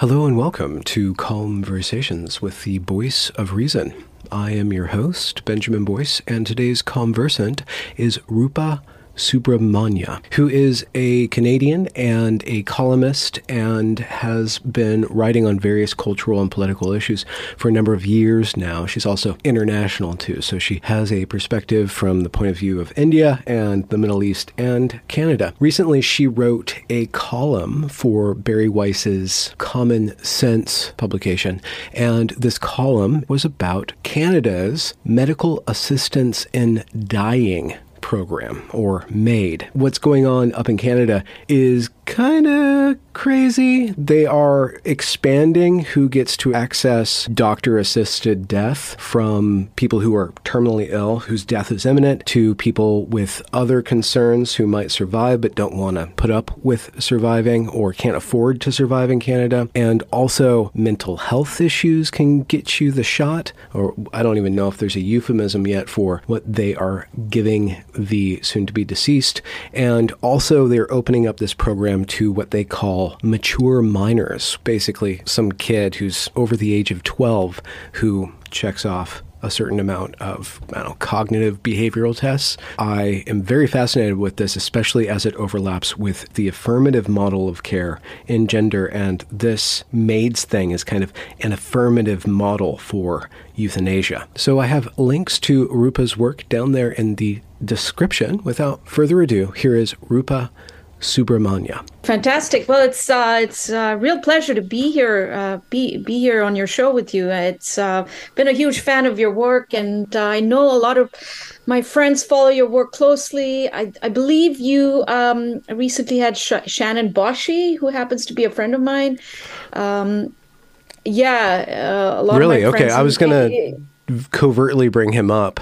Hello and welcome to Calm Conversations with the Voice of Reason. I am your host, Benjamin Boyce, and today's conversant is Rupa Subramanya, who is a Canadian and a columnist and has been writing on various cultural and political issues for a number of years now. She's also international too, so she has a perspective from the point of view of India and the Middle East and Canada. Recently, she wrote a column for Bari Weiss's Common Sense publication, and this column was about Canada's medical assistance in dying program or MAID. What's going on up in Canada is kind of crazy. They are expanding who gets to access doctor assisted death from people who are terminally ill, whose death is imminent, to people with other concerns who might survive but don't want to put up with surviving or can't afford to survive in Canada. And also, mental health issues can get you the shot, or I don't even know if there's a euphemism yet for what they are giving the soon to be deceased. And also, they're opening up this program to what they call mature minors. Basically, some kid who's over the age of 12 who checks off a certain amount of know, cognitive behavioral tests. I am very fascinated with this, especially as it overlaps with the affirmative model of care in gender. And this MAIDS thing is kind of an affirmative model for euthanasia. So I have links to Rupa's work down there in the description. Without further ado, here is Rupa Subramanya. Fantastic. Well, it's uh, it's a real pleasure to be here, uh, be be here on your show with you. It's uh, been a huge fan of your work, and uh, I know a lot of my friends follow your work closely. I, I believe you um, recently had Sh- Shannon Boschy, who happens to be a friend of mine. Um, yeah, uh, a lot. Really? okay, I was gonna covertly bring him up.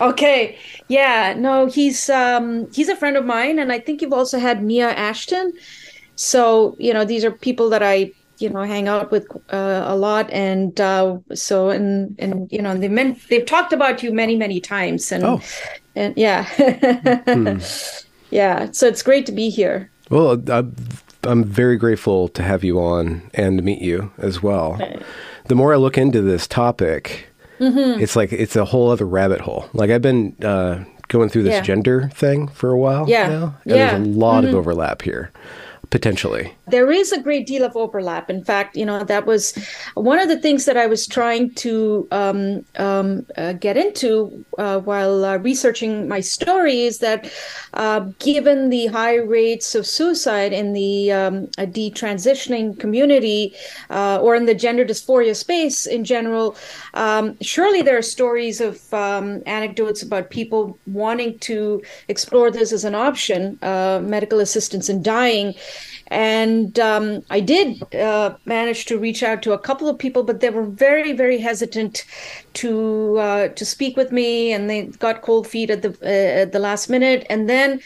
Okay. Yeah. No, he's um he's a friend of mine and I think you've also had Mia Ashton. So, you know, these are people that I, you know, hang out with uh, a lot and uh so and and you know, they've men- they've talked about you many many times and oh. and yeah. hmm. Yeah, so it's great to be here. Well, I'm very grateful to have you on and to meet you as well. The more I look into this topic, Mm-hmm. It's like it's a whole other rabbit hole. Like I've been uh, going through this yeah. gender thing for a while yeah. now. yeah. There's a lot mm-hmm. of overlap here potentially. There is a great deal of overlap. In fact you know that was one of the things that i was trying to um, um, uh, get into uh, while uh, researching my story is that uh, given the high rates of suicide in the um, detransitioning community uh, or in the gender dysphoria space in general um, surely there are stories of um, anecdotes about people wanting to explore this as an option uh, medical assistance in dying and um, I did uh, manage to reach out to a couple of people, but they were very, very hesitant to uh, to speak with me, and they got cold feet at the uh, at the last minute. And then,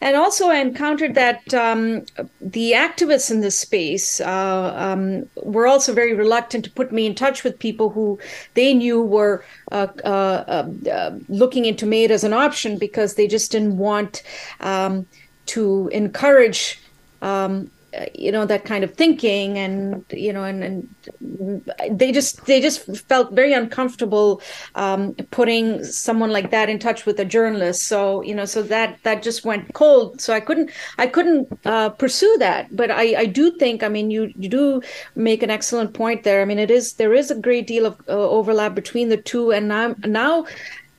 and also, I encountered that um, the activists in this space uh, um, were also very reluctant to put me in touch with people who they knew were uh, uh, looking into MAID as an option because they just didn't want um, to encourage um, you know that kind of thinking and you know and, and they just they just felt very uncomfortable um, putting someone like that in touch with a journalist. So you know so that that just went cold. So i couldn't i couldn't uh, pursue that. But i i do think i mean you you do make an excellent point there. I mean it is there is a great deal of uh, overlap between the two. And now now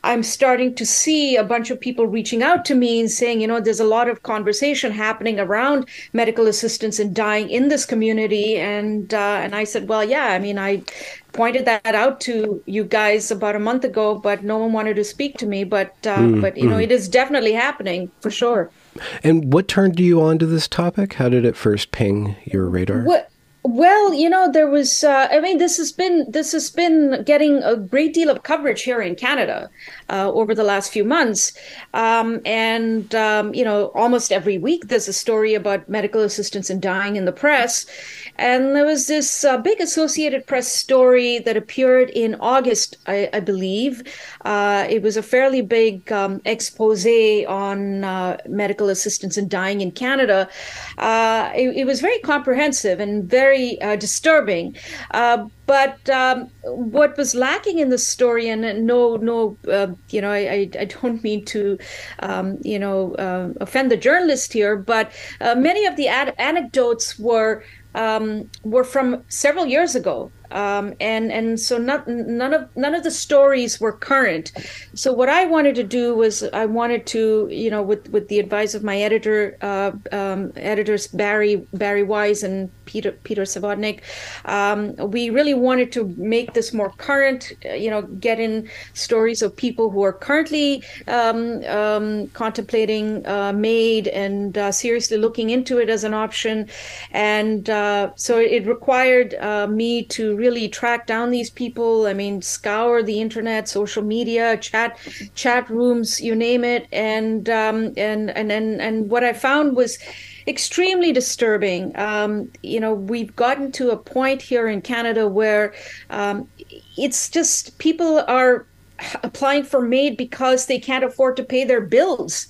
I'm starting to see a bunch of people reaching out to me and saying, you know, there's a lot of conversation happening around medical assistance and dying in this community. And uh, and I said, well, yeah, I mean, I pointed that out to you guys about a month ago, but no one wanted to speak to me. But uh, mm, but you mm. know, it is definitely happening for sure. And what turned you on to this topic? How did it first ping your radar? What well, you know, there was. Uh, I mean, this has been this has been getting a great deal of coverage here in Canada uh, over the last few months, um, and um, you know, almost every week there's a story about medical assistance and dying in the press, and there was this uh, big Associated Press story that appeared in August, I, I believe. Uh, it was a fairly big um, expose on uh, medical assistance and dying in Canada. Uh, it, it was very comprehensive and very very uh, disturbing. Uh, but um, what was lacking in the story, and no, no, uh, you know, I, I, don't mean to, um, you know, uh, offend the journalist here, but uh, many of the ad- anecdotes were um, were from several years ago um, and and so not, none of none of the stories were current. So what I wanted to do was I wanted to you know with with the advice of my editor uh, um, editors Bari Bari Weiss and Peter Peter Savodnik, um, we really wanted to make this more current. You know, get in stories of people who are currently um, um, contemplating uh, MAID and uh, seriously looking into it as an option, and uh, so it required uh, me to really track down these people. I mean, scour the internet, social media, chat, chat rooms, you name it. And um, and and and and what I found was extremely disturbing. Um, you know, we've gotten to a point here in Canada where um, it's just people are applying for MAID because they can't afford to pay their bills.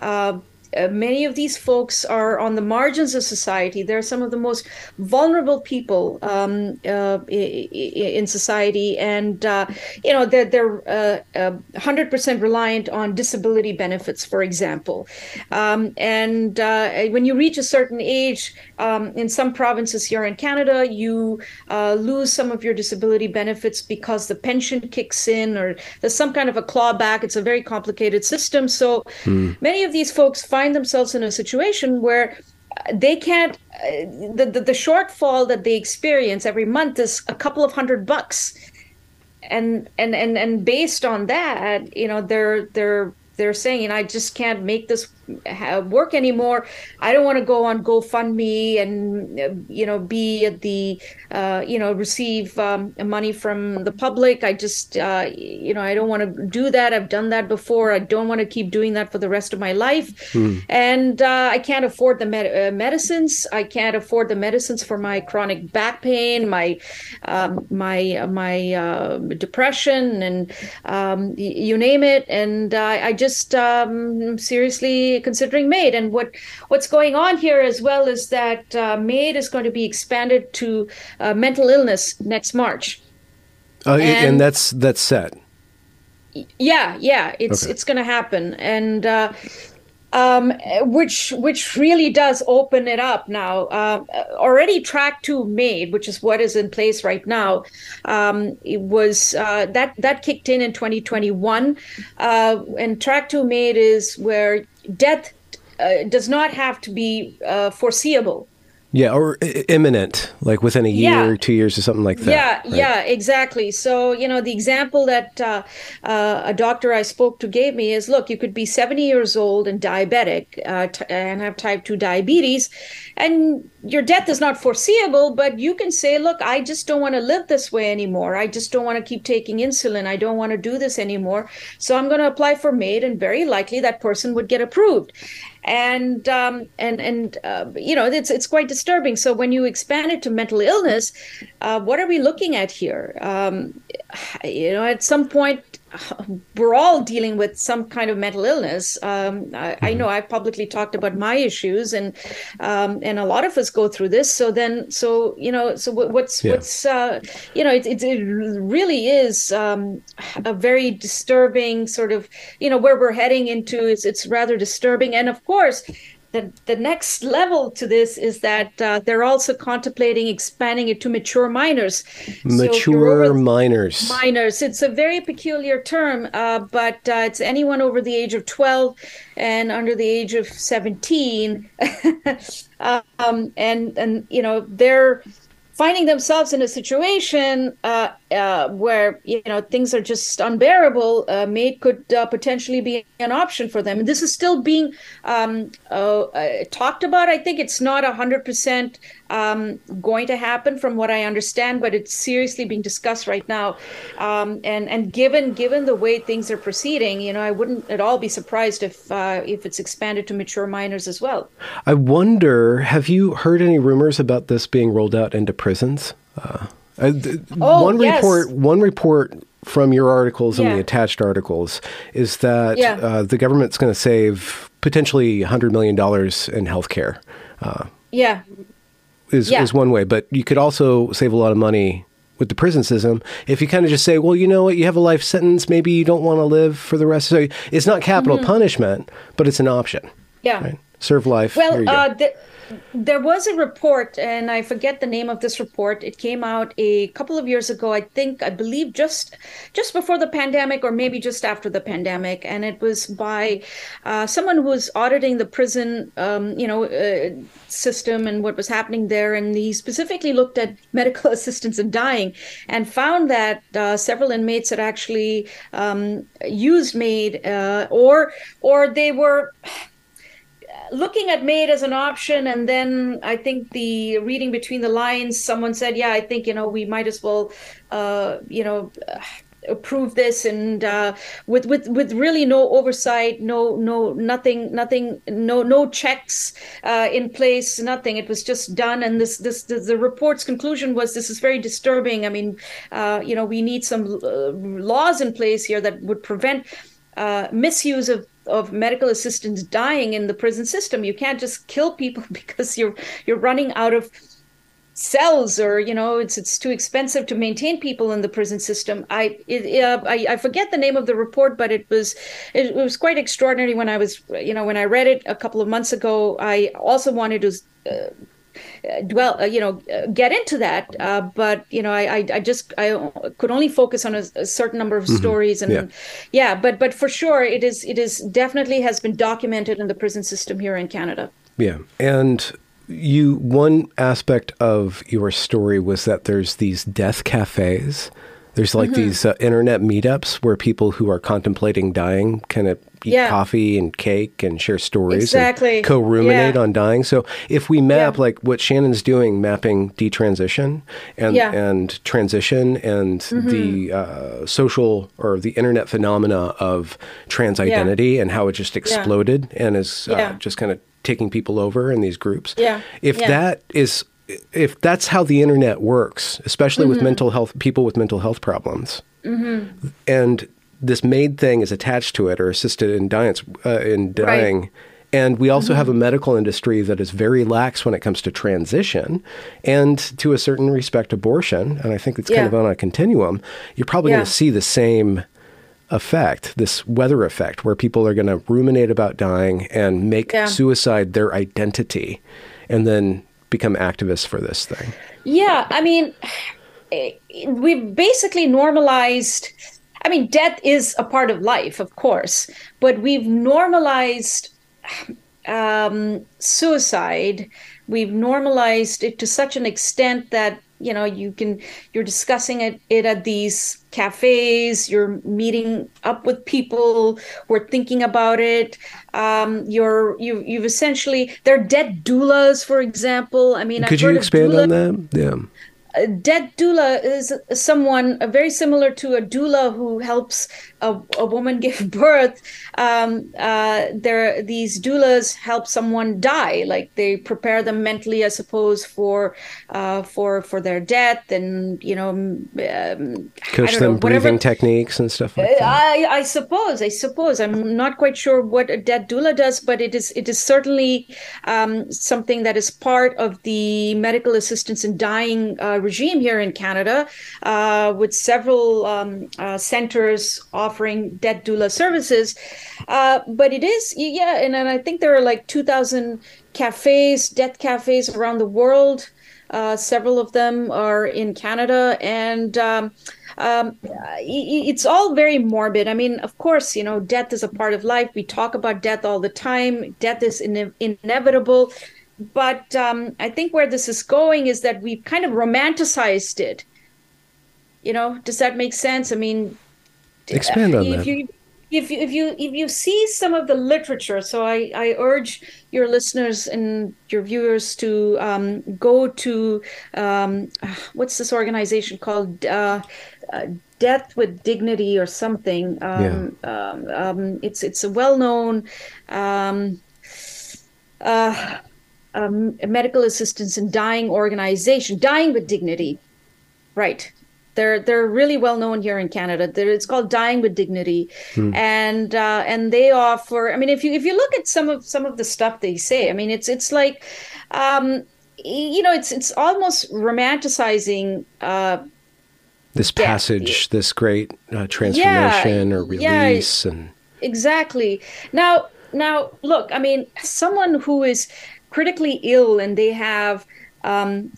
Uh, uh, many of these folks are on the margins of society. They're some of the most vulnerable people um, uh, in society, and uh, you know they're they're 100% uh, uh, reliant on disability benefits, for example. Um, and when you reach a certain age, um, in some provinces here in Canada, you lose some of your disability benefits because the pension kicks in, or there's some kind of a clawback. It's a very complicated system. So hmm. many of these folks find themselves in a situation where they can't uh, the, the, the shortfall that they experience every month is a couple of hundred bucks. And and and and based on that you know they're they're they're saying i just can't make this work anymore. I don't want to go on GoFundMe and you know be at the uh, you know receive um, money from the public. I just uh, you know I don't want to do that. I've done that before. I don't want to keep doing that for the rest of my life. Hmm. And uh, I can't afford the med- uh, medicines. I can't afford the medicines for my chronic back pain, my um, my my uh, depression, and um, you name it. And I just um, considering MAID. And what what's going on here as well is that uh, MAID is going to be expanded to uh, mental illness next March. Uh, and, and, that's that's set. Yeah, yeah, it's okay. it's going to happen, and uh, um, which which really does open it up now. Uh, already track two MAID, which is what is in place right now. Um, it was uh, that that kicked in in 2021, uh, and track two MAID is where death uh, does not have to be uh, foreseeable. Yeah, or imminent, like within a year, yeah. two years, or something like that. Yeah, right? yeah, exactly. So, you know, the example that uh, uh, a doctor I spoke to gave me is look, you could be 70 years old and diabetic uh, t- and have type 2 diabetes, and your death is not foreseeable, but you can say, look, I just don't want to live this way anymore. I just don't want to keep taking insulin. I don't want to do this anymore. So I'm going to apply for MAID, and very likely that person would get approved and um, and and uh, you know it's it's quite disturbing. So when you expand it to mental illness, uh, what are we looking at here? Um, you know, at some point we're all dealing with some kind of mental illness. Um, I, mm-hmm. I, know I've publicly talked about my issues, and um, and a lot of us go through this. So then, so you know, so what's yeah. what's uh, you know, it, it, it really is um, a very disturbing sort of you know where we're heading into. It's it's rather disturbing, and of course, the, the next level to this is that uh, they're also contemplating expanding it to mature minors. Mature so minors. Minors. It's a very peculiar term, uh, but uh, it's anyone over the age of 12 and under the age of 17. um, and, and, you know, they're finding themselves in a situation uh, uh, where you know things are just unbearable, uh, MAID could uh, potentially be an option for them. And this is still being um, uh, uh, talked about. I think it's not hundred percent um, going to happen, from what I understand, but it's seriously being discussed right now. Um, and and given given the way things are proceeding, you know, I wouldn't at all be surprised if if it's expanded to mature minors as well. I wonder, have you heard any rumors about this being rolled out into prisons? Uh, uh, th- oh, one yes. report, one report from your articles yeah. and the attached articles is that yeah. uh, the government's going to save potentially $100 million in healthcare. Uh, yeah. Is Yeah. is one way, but you could also save a lot of money with the prison system if you kind of just say, well, you know what, you have a life sentence, maybe you don't want to live for the rest. Of so it's not capital punishment, but it's an option. Yeah. Right? Serve life. Well, uh, th- there was a report, and I forget the name of this report. It came out a couple of years ago, I think, I believe, just just before the pandemic, or maybe just after the pandemic, and it was by uh, someone who was auditing the prison, um, you know, uh, system and what was happening there, and he specifically looked at medical assistance in dying, and found that uh, several inmates had actually um, used MAID, uh, or or they were looking at MAID as an option, and then I think the reading between the lines, someone said, "Yeah, I think you know we might as well, uh, you know." Uh, approve this and uh, with with with really no oversight no no nothing nothing no no checks uh, in place nothing it was just done and this this the, the report's conclusion was this is very disturbing i mean uh, you know we need some uh, laws in place here that would prevent uh, misuse of of medical assistants dying in the prison system. You can't just kill people because you're you're running out of cells or you know it's it's too expensive to maintain people in the prison system i it, uh, I, I forget the name of the report but it was it, was quite extraordinary when i was you know when i read it a couple of months ago i also wanted to uh, dwell uh, you know uh, get into that uh, but you know I, I i just i could only focus on a, a certain number of stories and Yeah. yeah. but but for sure it is it is definitely has been documented in the prison system here in canada Yeah. And you one aspect of your story was that there's these death cafes. There's Mm-hmm. like these uh, internet meetups where people who are contemplating dying kind of eat Yeah. coffee and cake and share stories Exactly. and co-ruminate Yeah. on dying. So if we map Yeah. like what Shannon's doing, mapping detransition and. Mm-hmm. and transition and the uh, social or the internet phenomena of trans identity and how it just exploded and is uh, just kind of taking people over in these groups. Yeah. If that is if that's how the internet works, especially Mm-hmm. with mental health people with mental health problems, and this MAID thing is attached to it or assisted in dying, uh, in dying. And we also have a medical industry that is very lax when it comes to transition and to a certain respect abortion. And I think it's kind of on a continuum. You're probably Yeah. going to see the same effect, this weather effect, where people are going to ruminate about dying and make Yeah. suicide their identity and then become activists for this thing. Yeah, I mean, we've basically normalized. I mean, death is a part of life, of course, but we've normalized um, suicide. We've normalized it to such an extent that you know you can you're discussing it, it at these cafes you're meeting up with people who are thinking about it um, you're you, you've essentially they're dead doulas for example i mean I've Could you heard of expand on that? Yeah. Dead doula is someone uh, very similar to a doula who helps a, a woman give birth. Um, uh, there, these doulas help someone die, like they prepare them mentally, I suppose, for uh, for for their death, and you know, um, Coach them know, whatever- breathing techniques and stuff like that. I, I suppose, I suppose. I'm not quite sure what a dead doula does, but it is it is certainly um, something that is part of the medical assistance in dying uh, regime here in Canada, uh, with several um, uh, centers offering dead doula services. Uh, but it is, yeah, and, and I think there are like 2,000 cafes, death cafes around the world. Uh, several of them are in Canada, and um, um, it's all very morbid. I mean, of course, you know, death is a part of life. We talk about death all the time. Death is ine- inevitable. But um, I think where this is going is that we've kind of romanticized it. You know, does that make sense? I mean, Expand on if that. you if you if you if you see some of the literature so i i urge your listeners and your viewers to um, go to um, what's this organization called? Uh, uh, death with dignity or something. Um, um, um, it's it's a well-known um, uh, um, medical assistance in dying organization. Dying with dignity. Right they're they're really well known here in Canada. They're, it's called Dying with Dignity, and uh, and they offer. I mean, if you if you look at some of some of the stuff they say, I mean, it's it's like. Um, you know, it's it's almost romanticizing. Uh, this passage, this great uh, transformation yeah, or release, yeah, and exactly. Now, now, look. I mean, someone who is critically ill and they have um,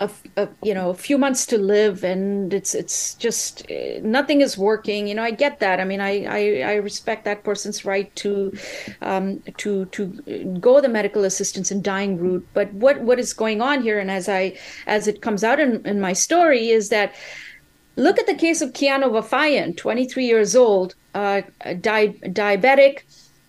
a, a, you know a few months to live and it's it's just uh, nothing is working. You know i get that. I mean i i, I respect that person's right to um, to to go the medical assistance and dying route. But what what is going on here and as i as it comes out in, in my story is that look at the case of Kiano Vafaeian 23 years old uh, di- diabetic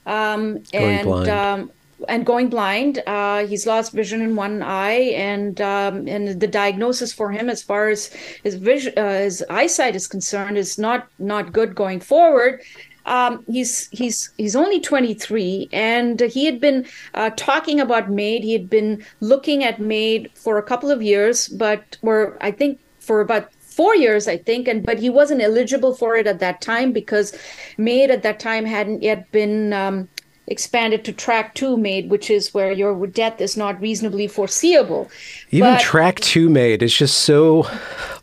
um, and um, and going blind. Uh, he's lost vision in one eye, and um, and the diagnosis for him, as far as his vision, uh, his eyesight is concerned, is not not good going forward. Um, he's he's he's only 23 and he had been uh, talking about MAID he had been looking at MAID for a couple of years but were i think for about four years i think and but he wasn't eligible for it at that time because MAID at that time hadn't yet been um, expanded to track two MAID, which is where your death is not reasonably foreseeable. Even but, track two MAID is just so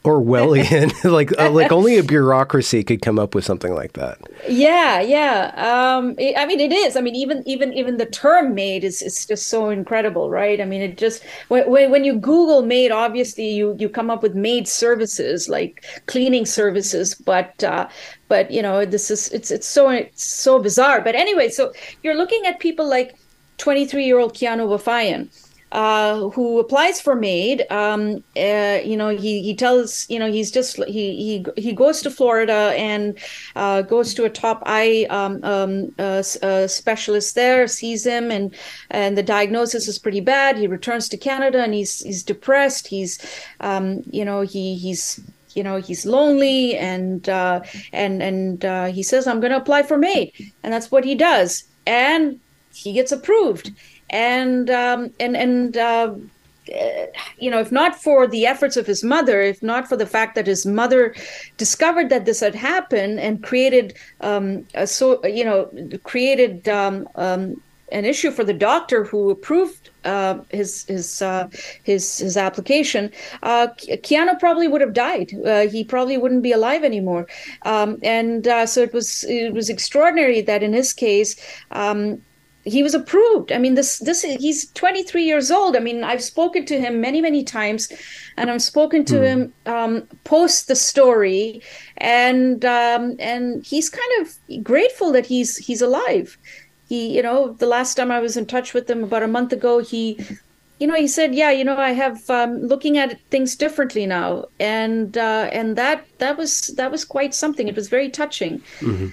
Orwellian. like uh, like only a bureaucracy could come up with something like that. Yeah, yeah. Um, it, I mean, it is. I mean, even even even the term MAID is is just so incredible, right? I mean, it just when when you Google MAID, obviously you you come up with MAID services like cleaning services, but uh, but you know this is it's it's so it's so bizarre but anyway so you're looking at people like 23 year old Kiano Vafaeian uh, who applies for MAID. Um, uh, you know, he, he tells, you know, he's just, he, he, he goes to Florida and uh, goes to a top eye um, um, uh, uh, specialist there, sees him, and, and the diagnosis is pretty bad. He returns to Canada and he's, he's depressed. He's, um, you know, he, he's, you know he's lonely and uh, and and uh, he says i'm going to apply for MAID and that's what he does and he gets approved and um, and and uh, you know if not for the efforts of his mother if not for the fact that his mother discovered that this had happened and created um, a so you know created um, um an issue for the doctor who approved uh, his his uh, his his application, uh, Kiano probably would have died. Uh, he probably wouldn't be alive anymore. Um, and uh, so it was it was extraordinary that in his case. Um, he was approved. I mean, this this he's 23 years old. I mean, I've spoken to him many many times, and I've spoken to mm. him um, post the story, and um, and he's kind of grateful that he's he's alive he you know the last time i was in touch with him about a month ago he you know he said yeah you know i have um, looking at things differently now and uh, and that that was that was quite something it was very touching mm-hmm.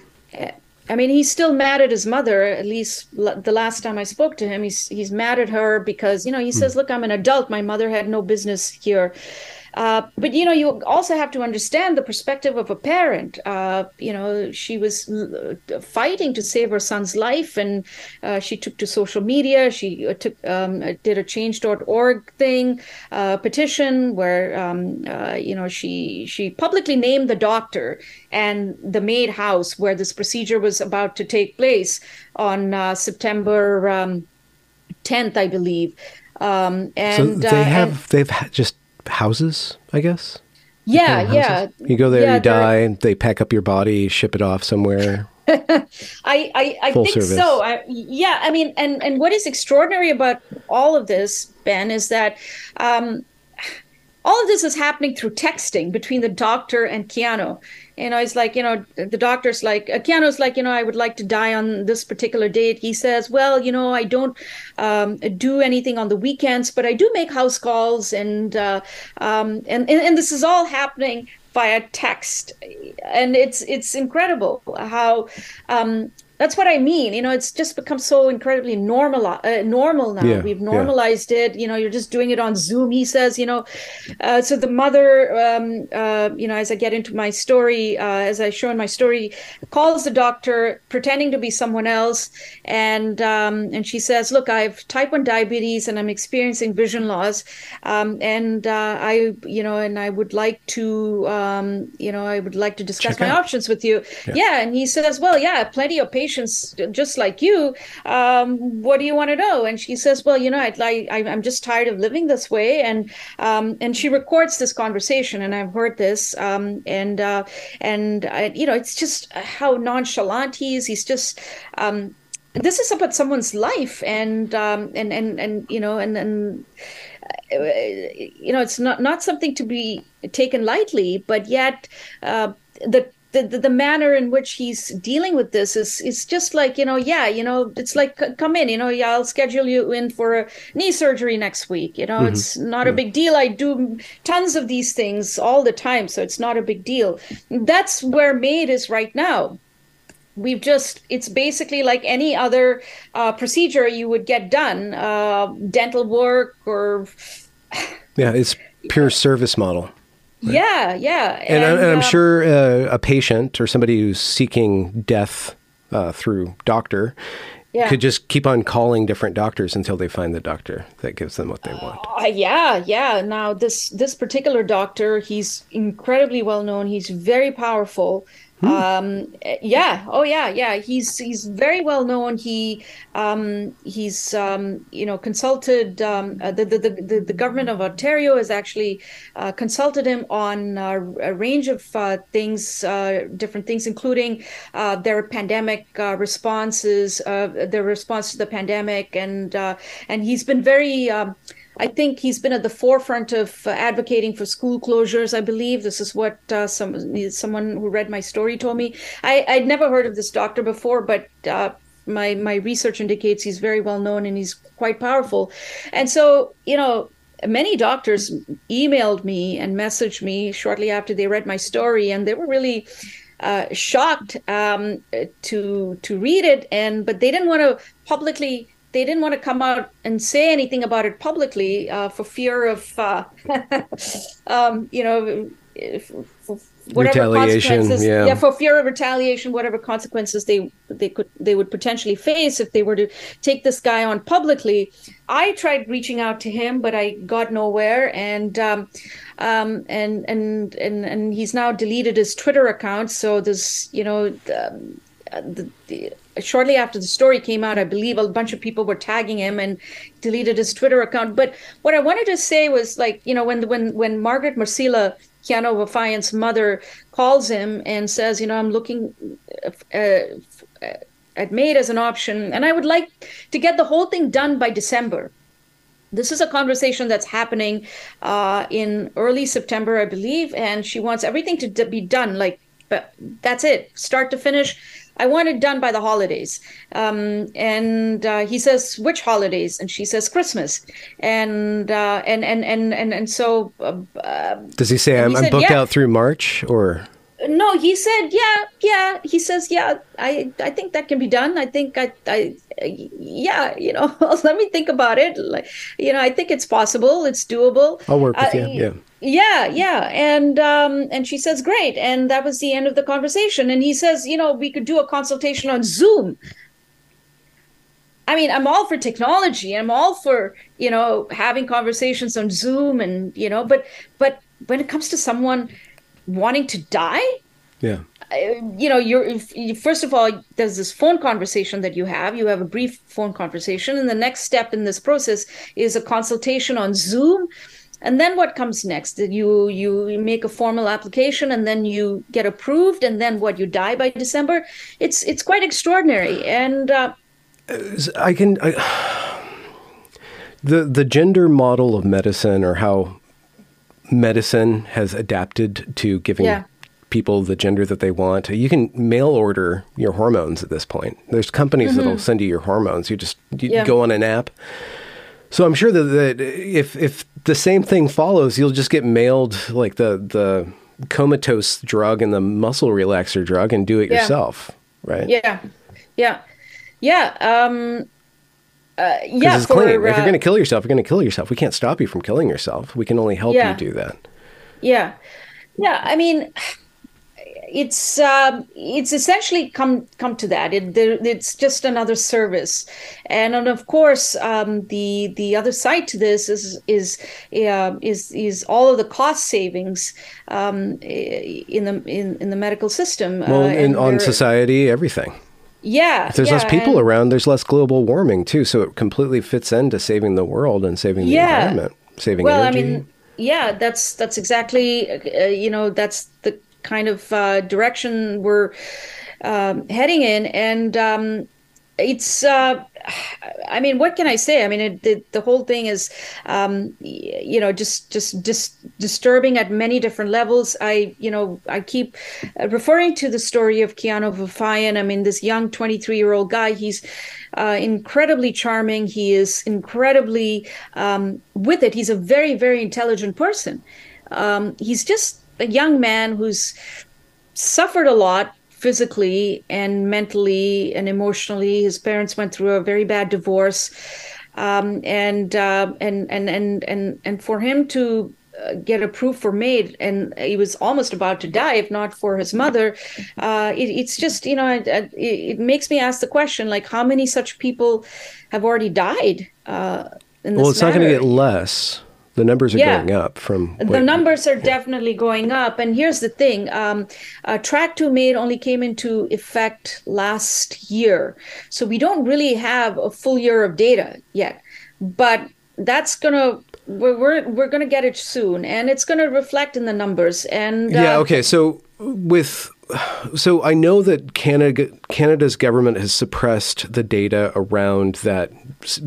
I mean he's still mad at his mother at least l- the last time i spoke to him he's he's mad at her because you know he says mm. look i'm an adult my mother had no business here uh, but you know, you also have to understand the perspective of a parent. Uh, you know, she was fighting to save her son's life, and uh, she took to social media. She uh, took um, did a Change.org thing uh, petition where um, you know she she publicly named the doctor and the MAID house where this procedure was about to take place on September um, 10th, I believe. Um, and so they have and, they've just houses, I guess. Yeah, yeah. You go there, yeah, you die, they pack up your body, ship it off somewhere. I I, I think service. so. I, yeah, I mean, and and what is extraordinary about all of this, Ben, is that um, all of this is happening through texting between the doctor and Kiano. You know, it's like, you know, the doctor's like, uh, Kiano's like, you know, I would like to die on this particular date. He says, well, you know, I don't um, do anything on the weekends, but I do make house calls. And, uh, um, and, and, and this is all happening via text. And it's, it's incredible how, um, that's what I mean. You know, it's just become so incredibly normal, uh, normal now. Yeah, We've normalized yeah. it. You know, you're just doing it on Zoom. He says, you know, uh, so the mother, um, uh, you know, as I get into my story, uh, as I show in my story, calls the doctor pretending to be someone else, and um, and she says, look, I have type one diabetes and I'm experiencing vision loss, um, and uh, I, you know, and I would like to, um, you know, I would like to discuss Check my out. options with you. Yeah. yeah, and he says, well, yeah, plenty of patients patients just like you. Um, what do you want to know? And she says, well, you know, I'd like, I, am just tired of living this way. And, um, and she records this conversation and I've heard this. Um, and, uh, and I, you know, it's just how nonchalant he is. He's just, um, this is about someone's life and, um, and, and, and, you know, and, and, uh, you know, it's not, not something to be taken lightly, but yet, uh, the the, the, manner in which he's dealing with this is is just like you know yeah you know it's like come in you know yeah I'll schedule you in for a knee surgery next week. You know mm-hmm. it's not a big deal. I do tons of these things all the time so it's not a big deal. That's where MAID is right now. We've just it's basically like any other uh, procedure you would get done uh, dental work or yeah it's pure service model Right? Yeah, yeah. And, and, and I'm um, sure uh, a patient or somebody who's seeking death uh, through doctor yeah. could just keep on calling different doctors until they find the doctor that gives them what they want. Uh, yeah, yeah. Now this this particular doctor, he's incredibly well known. He's very powerful. Hmm. Um, yeah. Oh, yeah. Yeah. He's he's very well known. He um, he's um, you know consulted um, uh, the, the, the the government of Ontario has actually uh, consulted him on uh, a range of uh, things, uh, different things, including uh, their pandemic responses, their response to the pandemic, and and he's been very um, I think he's been at the forefront of uh, advocating for school closures. I believe this is what uh, some someone who read my story told me. I, I'd never heard of this doctor before, but uh, my my research indicates he's very well known and he's quite powerful. And so, you know, many doctors emailed me and messaged me shortly after they read my story, and they were really. Uh, shocked um, to to read it, and but they didn't want to publicly they didn't want to come out and say anything about it publicly uh, for fear of, uh, um, you know, whatever consequences. Yeah. yeah, for fear of retaliation, whatever consequences they they could they would potentially face if they were to take this guy on publicly. I tried reaching out to him, but I got nowhere, and um, um, and and and and he's now deleted his Twitter account. So this, you know. Um, the, the, shortly after the story came out, I believe a bunch of people were tagging him and deleted his Twitter account. But what I wanted to say was like, you know, when when when Margaret Marsilla Kiano Vafaeian's mother calls him and says, you know, I'm looking uh, uh, at MAID as an option, and I would like to get the whole thing done by December. This is a conversation that's happening uh, in early September, I believe, and she wants everything to be done like, but that's it, start to finish I want it done by the holidays. Um, and uh, he says, which holidays? And she says, Christmas. And uh, and, and and and and so. Uh, uh Does he say I'm, he I'm booked yeah. out through March or? No, he said, yeah, yeah. He says, yeah, I I think that can be done. I think I I yeah, you know, let me think about it. Like, you know, I think it's possible. It's doable. I'll work with you. Yeah yeah yeah and um and she says great and that was the end of the conversation and he says you know we could do a consultation on zoom i mean i'm all for technology i'm all for you know having conversations on zoom and you know but but when it comes to someone wanting to die? Yeah. You know you're first of all there's this phone conversation that you have. You have a brief phone conversation and the next step in this process is a consultation on zoom. And then what comes next? You you make a formal application and then you get approved and then what you die by december? It's it's quite extraordinary. And uh, i can I, the the gender model of medicine or how medicine has adapted to giving yeah. people the gender that they want you can mail order your hormones at this point there's companies mm-hmm. that'll send you your hormones you just you yeah. go on an app so I'm sure that, that if if the same thing follows, you'll just get mailed like the the comatose drug and the muscle relaxer drug and do it yeah. yourself, right? Yeah, yeah, yeah. Um, uh, yeah, it's for, clean. Uh, if you're uh, going to kill yourself, you're going to kill yourself. We can't stop you from killing yourself. We can only help yeah. you do that. Yeah, yeah. I mean, it's um, it's essentially come come to that. It, there, it's just another service, and, and of course um, the the other side to this is is uh, is is all of the cost savings um, in the in, in the medical system. Well, uh, and on society, everything. Yeah. If there's yeah, less people around, there's less global warming too. So it completely fits into saving the world and saving the Yeah. environment, saving well energy. i mean yeah that's that's exactly uh, you know that's the kind of uh, direction we're um, heading in and um, it's uh, i mean what can i say? I mean it, the, the whole thing is um, you know just just just disturbing at many different levels. I you know i keep uh, referring to the story of Kiano Vafaeian. i mean this young 23 year old guy he's uh, incredibly charming. He is incredibly um, with it. He's a very very intelligent person. Um, he's just a young man who's suffered a lot physically and mentally and emotionally. His parents went through a very bad divorce, um, and, uh, and and and and and for him to uh, get approved for maid, and he was almost about to die if not for his mother. Uh, it, it's just you know it, it, it makes me ask the question like how many such people have already died. Uh, in well, it's not going to get less. The numbers are Yeah. going up from the numbers are definitely going up and here's the thing um, uh, track 2 MAID only came into effect last year so we don't really have a full year of data yet but that's gonna we're we're, we're gonna get it soon and it's gonna reflect in the numbers and uh, Yeah. Okay. So with so I know that Canada Canada's government has suppressed the data around that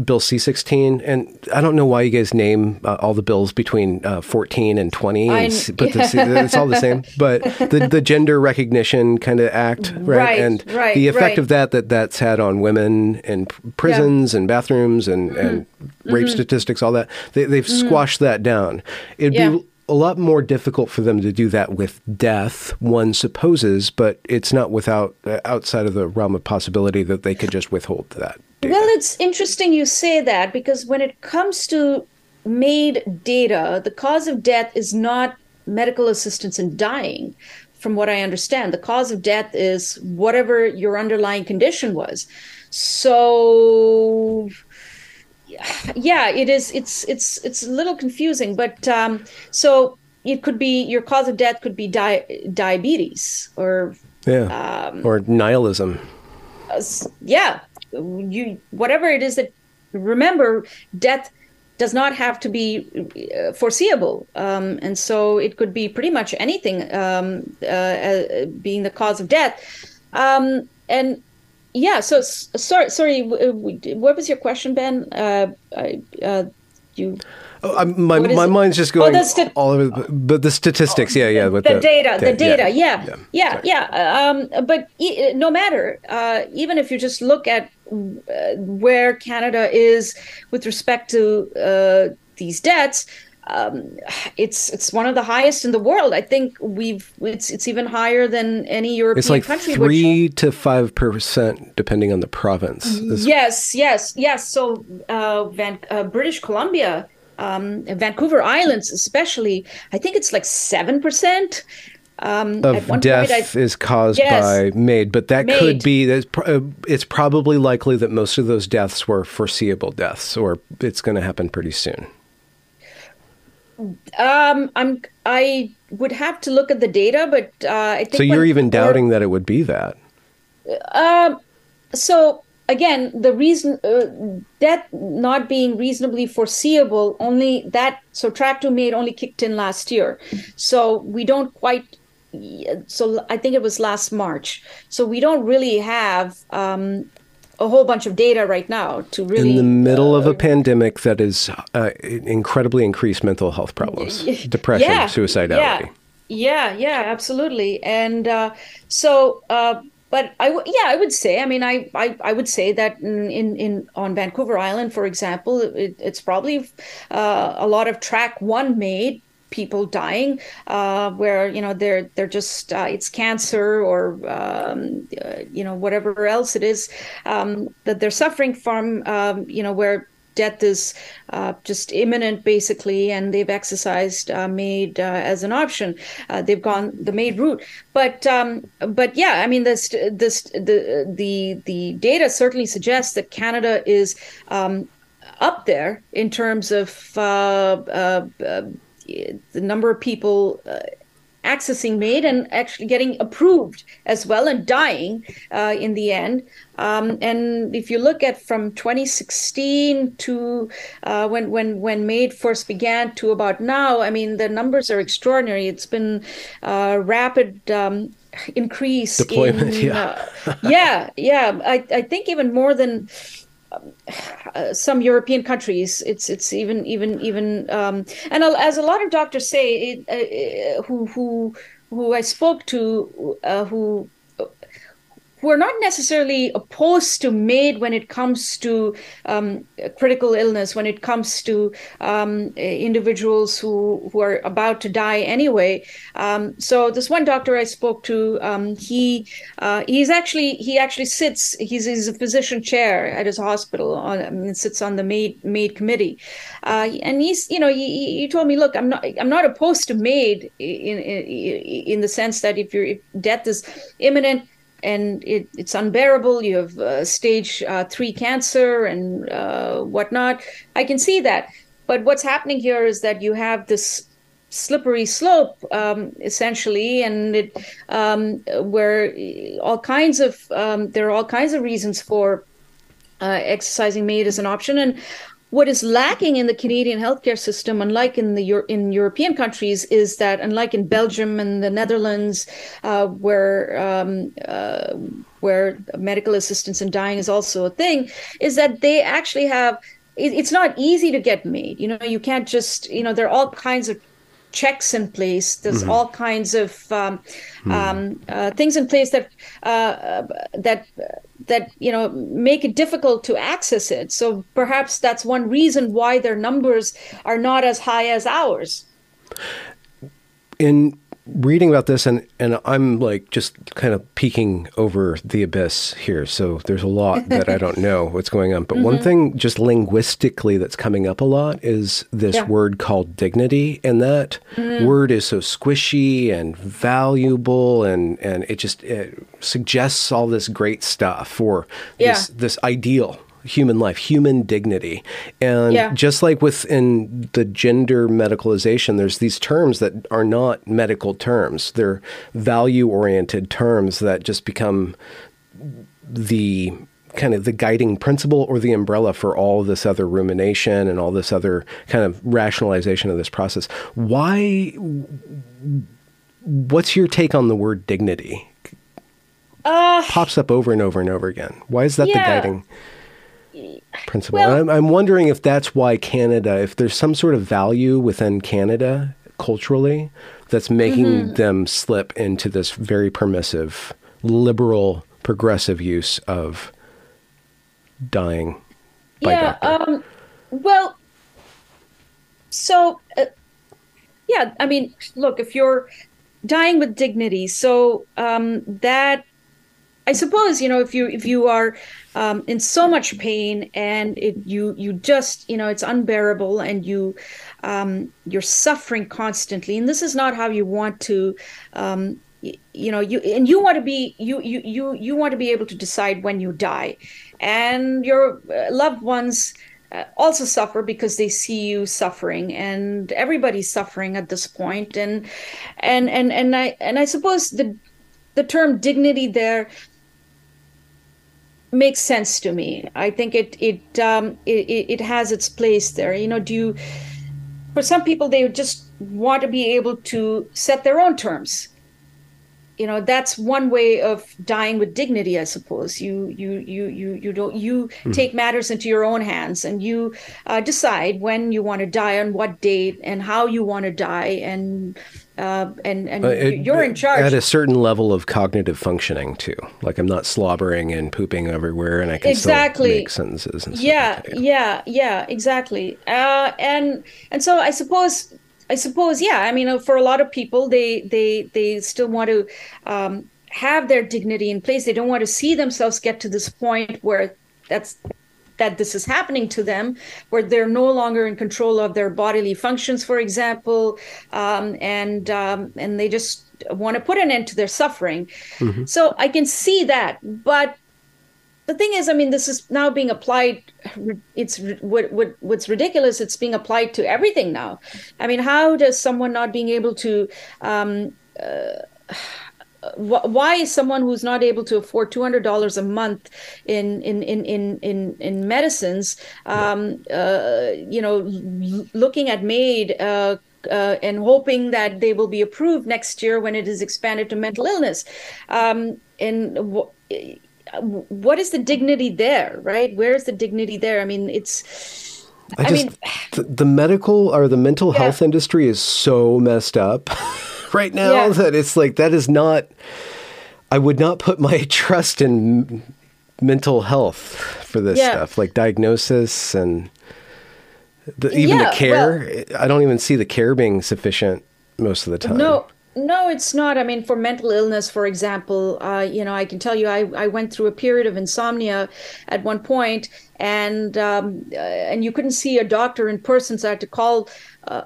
bill C sixteen, and I don't know why you guys name uh, all the bills between uh, fourteen and twenty, and, s- but the, it's all the same. But the the gender recognition kind of act, right? Right, and right, the effect right. of that that that's had on women in p- prisons and bathrooms and and Mm-hmm. rape statistics, all that they, they've squashed that down. It'd Yeah. be a lot more difficult for them to do that with death, one supposes, but it's not without uh, outside of the realm of possibility that they could just withhold that. data. Well, it's interesting you say that because when it comes to MAID data, the cause of death is not medical assistance in dying, from what I understand. The cause of death is whatever your underlying condition was. So yeah it is it's it's it's a little confusing but um so it could be your cause of death could be di- diabetes or yeah, um, or nihilism. yeah. You whatever it is that remember death does not have to be uh, foreseeable. Um, and so it could be pretty much anything um, uh, uh, being the cause of death. Um, and yeah so sorry sorry w- what was your question ben uh, I, uh, you Oh, my my it? mind's just Oh, going the sta- all over, the, but the statistics, yeah, yeah, with the, data, the data, yeah, yeah, yeah, yeah. Um, but e- no matter, uh, even if you just look at uh, where Canada is with respect to uh, these debts, um, it's it's one of the highest in the world. I think we've it's it's even higher than any European It's like country. which, three to five percent, depending on the province. Yes, yes, yes. So, uh, Van, uh, British Columbia, um, Vancouver Islands, especially, I think it's like seven percent. Um, of death point, I, is caused Yes. by maid, but that could be. Uh, it's probably likely that most of those deaths were foreseeable deaths, or it's going to happen pretty soon. Um, I'm I would have to look at the data, but uh, I think So you're when- even doubting that it would be that. Um, so again, the reason uh, death not being reasonably foreseeable only that so track two MAID only kicked in last year, so we don't quite. So I think it was last March. So we don't really have um, a whole bunch of data right now to really in the middle of a pandemic that is uh, incredibly increased mental health problems, depression, yeah, suicidality. Yeah, yeah, yeah, absolutely. And uh, so, uh, but I w- yeah, I would say. I mean, I I, I would say that in, in in on Vancouver Island, for example, it, it's probably uh, a lot of track one MAID people dying uh, where you know they're they're just uh, it's cancer or um, uh, you know whatever else it is um, that they're suffering from um, you know where death is uh, just imminent basically and they've exercised uh, MAID uh, as an option. They've gone the maid route. But um, but yeah i mean this this the the the data certainly suggests that canada is um, up there in terms of the number of people uh, accessing MAID and actually getting approved as well and dying uh, in the end. Um, and if you look at from 2016 to uh, when when when MAID first began to about now, I mean the numbers are extraordinary. It's been uh, rapid um, increase deployment. In, yeah, uh, yeah, yeah. I I think even more than uh, some European countries. It's it's even even even um, and as a lot of doctors say, it, uh, who who who I spoke to, uh, who who are not necessarily opposed to MAID when it comes to um, critical illness, when it comes to um, individuals who, who are about to die anyway. Um, so this one doctor I spoke to, um, he uh, he's actually he actually sits he's, he's a physician chair at his hospital on, I sits on the MAID MAID committee, uh, and he's you know he, he told me look I'm not I'm not opposed to MAID in in, in the sense that if your if death is imminent and it, it's unbearable. You have uh, stage uh, three cancer and uh, whatnot. I can see that. But what's happening here is that you have this slippery slope, um, essentially, and it, um, where all kinds of um, there are all kinds of reasons for uh, exercising MAID as an option. And what is lacking in the Canadian healthcare system, unlike in the in European countries, is that unlike in Belgium and the Netherlands, uh, where um, uh, where medical assistance in dying is also a thing, is that they actually have. It, it's not easy to get MAID. You know, you can't just. You know, there are all kinds of checks in place. There's mm-hmm. all kinds of um, mm. um, uh, things in place that uh, that that you know make it difficult to access it. So perhaps that's one reason why their numbers are not as high as ours. In reading about this and and I'm like just kind of peeking over the abyss here. So there's a lot that I don't know what's going on. But mm-hmm. one thing just linguistically that's coming up a lot is this yeah. word called dignity and that mm-hmm. word is so squishy and valuable and and it just it suggests all this great stuff for yeah. this this ideal human life, human dignity. And yeah. just like within the gender medicalization, there's these terms that are not medical terms. They're value oriented terms that just become the kind of the guiding principle or the umbrella for all this other rumination and all this other kind of rationalization of this process. Why? What's your take on the word dignity? Uh, Pops up over and over and over again. Why is that yeah. the guiding? Principle. Well, I'm, I'm wondering if that's why Canada, if there's some sort of value within Canada culturally that's making mm-hmm. them slip into this very permissive, liberal, progressive use of dying by yeah, doctor. Um, well, so uh, yeah, I mean, look, if you're dying with dignity, so um, that I suppose you know if you if you are um, in so much pain and it, you you just you know it's unbearable and you um, you're suffering constantly. And this is not how you want to um, you, know you and you want to be you you you you want to be able to decide when you die. And your uh, loved ones uh, also suffer because they see you suffering and everybody's suffering at this point. And and and and i and i suppose the the term dignity there makes sense to me. I think it it um, it, it has its place there. You know, do you? For some people, they just want to be able to set their own terms. You know, that's one way of dying with dignity, I suppose. You you you you you don't you mm. take matters into your own hands and you uh, decide when you want to die, on what date, and how you want to die, and uh, and and uh, it, you're in charge at a certain level of cognitive functioning too. Like I'm not slobbering and pooping everywhere, and I can exactly. still make sentences. And yeah, like that, yeah, yeah, yeah, exactly. Uh, and and so I suppose I suppose yeah. I mean, uh, for a lot of people, they they they still want to um, have their dignity in place. They don't want to see themselves get to this point where that's that this is happening to them, where they're no longer in control of their bodily functions, for example, um, and um, and they just want to put an end to their suffering. Mm-hmm. So I can see that, but the thing is, I mean, this is now being applied. It's what, what what's ridiculous. It's being applied to everything now. I mean, how does someone not being able to um, why is someone who's not able to afford two hundred dollars a month in in in in in, in medicines, um, uh, you know, looking at MAID uh, uh, and hoping that they will be approved next year when it is expanded to mental illness, um, and. W- what is the dignity there, right? Where is the dignity there? I mean, it's. I, I just, mean, the, the, medical or the mental yeah. health industry is so messed up. right now yeah. that it's like that is not I would not put my trust in mental health for this yeah. stuff, like diagnosis and the, even yeah, the care. Well, I don't even see the care being sufficient most of the time. No, no, it's not. I mean, for mental illness, for example, uh, you know, I can tell you, I, I went through a period of insomnia at one point, and um, uh, and you couldn't see a doctor in person, so I had to call. Uh,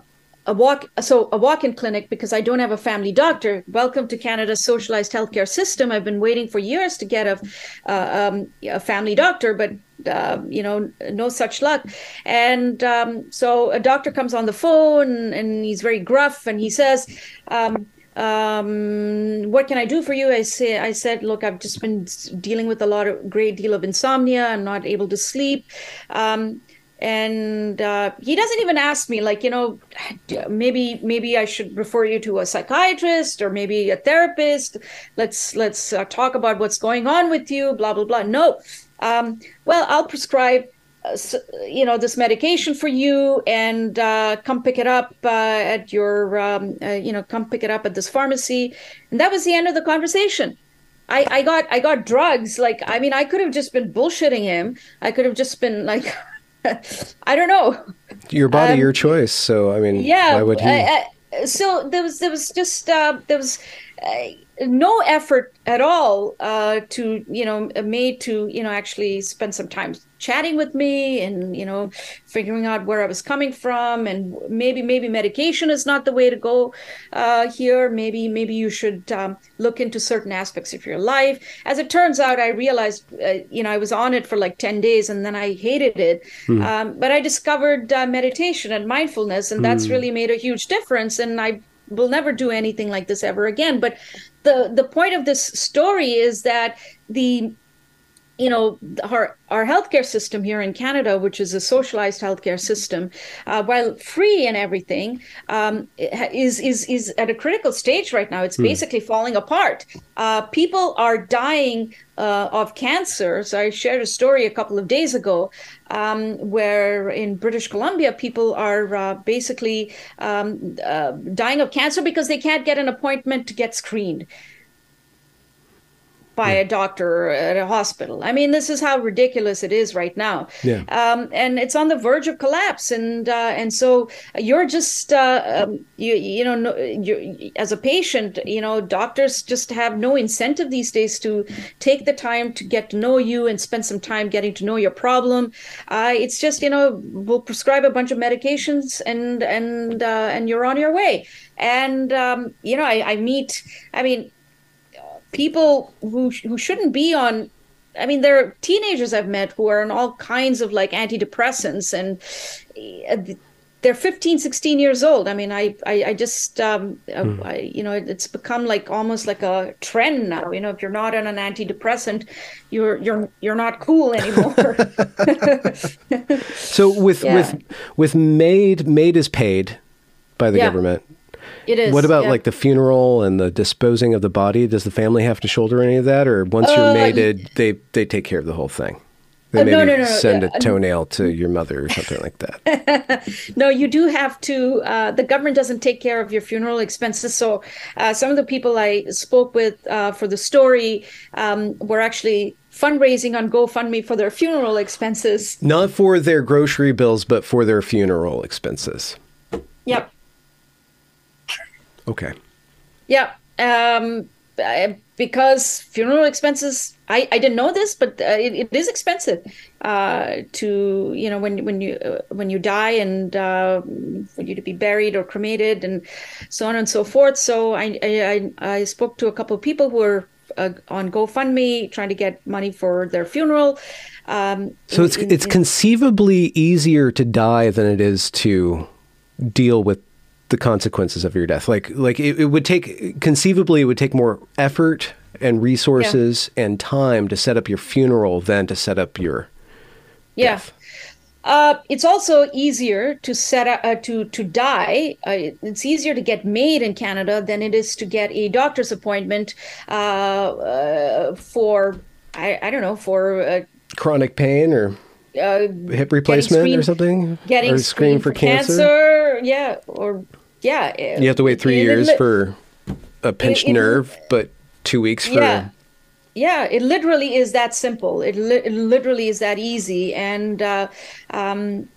a walk so a walk-in clinic because I don't have a family doctor. Welcome to Canada's socialized healthcare system. I've been waiting for years to get a uh, um, a family doctor, but uh, you know no such luck. And um, so a doctor comes on the phone and he's very gruff and he says. Um, um, what can I do for you? I say, I said, look, I've just been dealing with a lot of great deal of insomnia. I'm not able to sleep. Um, and uh, he doesn't even ask me like you know maybe maybe i should refer you to a psychiatrist or maybe a therapist. Let's let's uh, talk about what's going on with you blah blah blah. No. Um, well i'll prescribe uh, you know this medication for you and uh, come pick it up uh, at your um, uh, you know come pick it up at this pharmacy. And that was the end of the conversation. I, I got I got drugs. Like I mean I could have just been bullshitting him. I could have just been like I don't know. Your body, um, your choice. So I mean, yeah. Why would he? I, I, so there was there was just uh, there was uh, no effort at all uh, to you know made to you know actually spend some time chatting with me and you know figuring out where I was coming from. And maybe maybe medication is not the way to go uh, here. Maybe maybe you should um, look into certain aspects of your life. As it turns out I realized uh, you know I was on it for like 10 days and then I hated it. Hmm. um, but I discovered uh, meditation and mindfulness and that's hmm. really made a huge difference and I will never do anything like this ever again. But the the point of this story is that the you know our our healthcare system here in Canada, which is a socialized healthcare system, uh, while free and everything, um, is is is at a critical stage right now. It's mm. basically falling apart. Uh, people are dying uh, of cancer. So I shared a story a couple of days ago um, where in British Columbia people are uh, basically um, uh, dying of cancer because they can't get an appointment to get screened by yeah. a doctor at a hospital. I mean, this is how ridiculous it is right now. Yeah. Um, and it's on the verge of collapse. And uh, and so you're just uh, um, you you know no, as a patient, you know, doctors just have no incentive these days to take the time to get to know you and spend some time getting to know your problem. Uh, it's just you know we'll prescribe a bunch of medications and and uh, and you're on your way. And um, you know, I, I meet. I mean people who who shouldn't be on I mean, there are teenagers I've met who are on all kinds of like antidepressants and uh, they're 15, 16 years old. I mean, I, I, I just, um, mm. I, you know, it's become like almost like a trend now. You know, if you're not on an antidepressant, you're, you're, you're not cool anymore. so with, yeah. with, with MAID, MAID is paid by the yeah. government. It is. What about yeah. like the funeral and the disposing of the body? Does the family have to shoulder any of that, or once uh, you're mated, they they take care of the whole thing? They uh, maybe no, no, no, send a toenail to your mother or something like that. no, you do have to. Uh, the government doesn't take care of your funeral expenses. So uh, some of the people I spoke with uh, for the story um, were actually fundraising on GoFundMe for their funeral expenses. Not for their grocery bills, but for their funeral expenses. Yep. Okay. Yeah. Um, because funeral expenses, I, I didn't know this, but uh, it, it is expensive uh, to you know when when you uh, when you die and uh, for you to be buried or cremated and so on and so forth. So I I, I spoke to a couple of people who were uh, on GoFundMe trying to get money for their funeral. Um, so it's in, it's in, conceivably easier to die than it is to deal with the consequences of your death? Like, like it, it would take conceivably, it would take more effort and resources yeah. and time to set up your funeral than to set up your yeah. Death. Uh, it's also easier to set up, uh, to to die. Uh, it's easier to get MAID in Canada than it is to get a doctor's appointment uh, uh, for I, I don't know for uh, chronic pain or hip replacement screened, or something. Getting or screened, for, for cancer. cancer. Yeah, or yeah. You have to wait three years for a pinched nerve, but two weeks for yeah yeah it literally is that simple it, li- it literally is that easy and uh, um,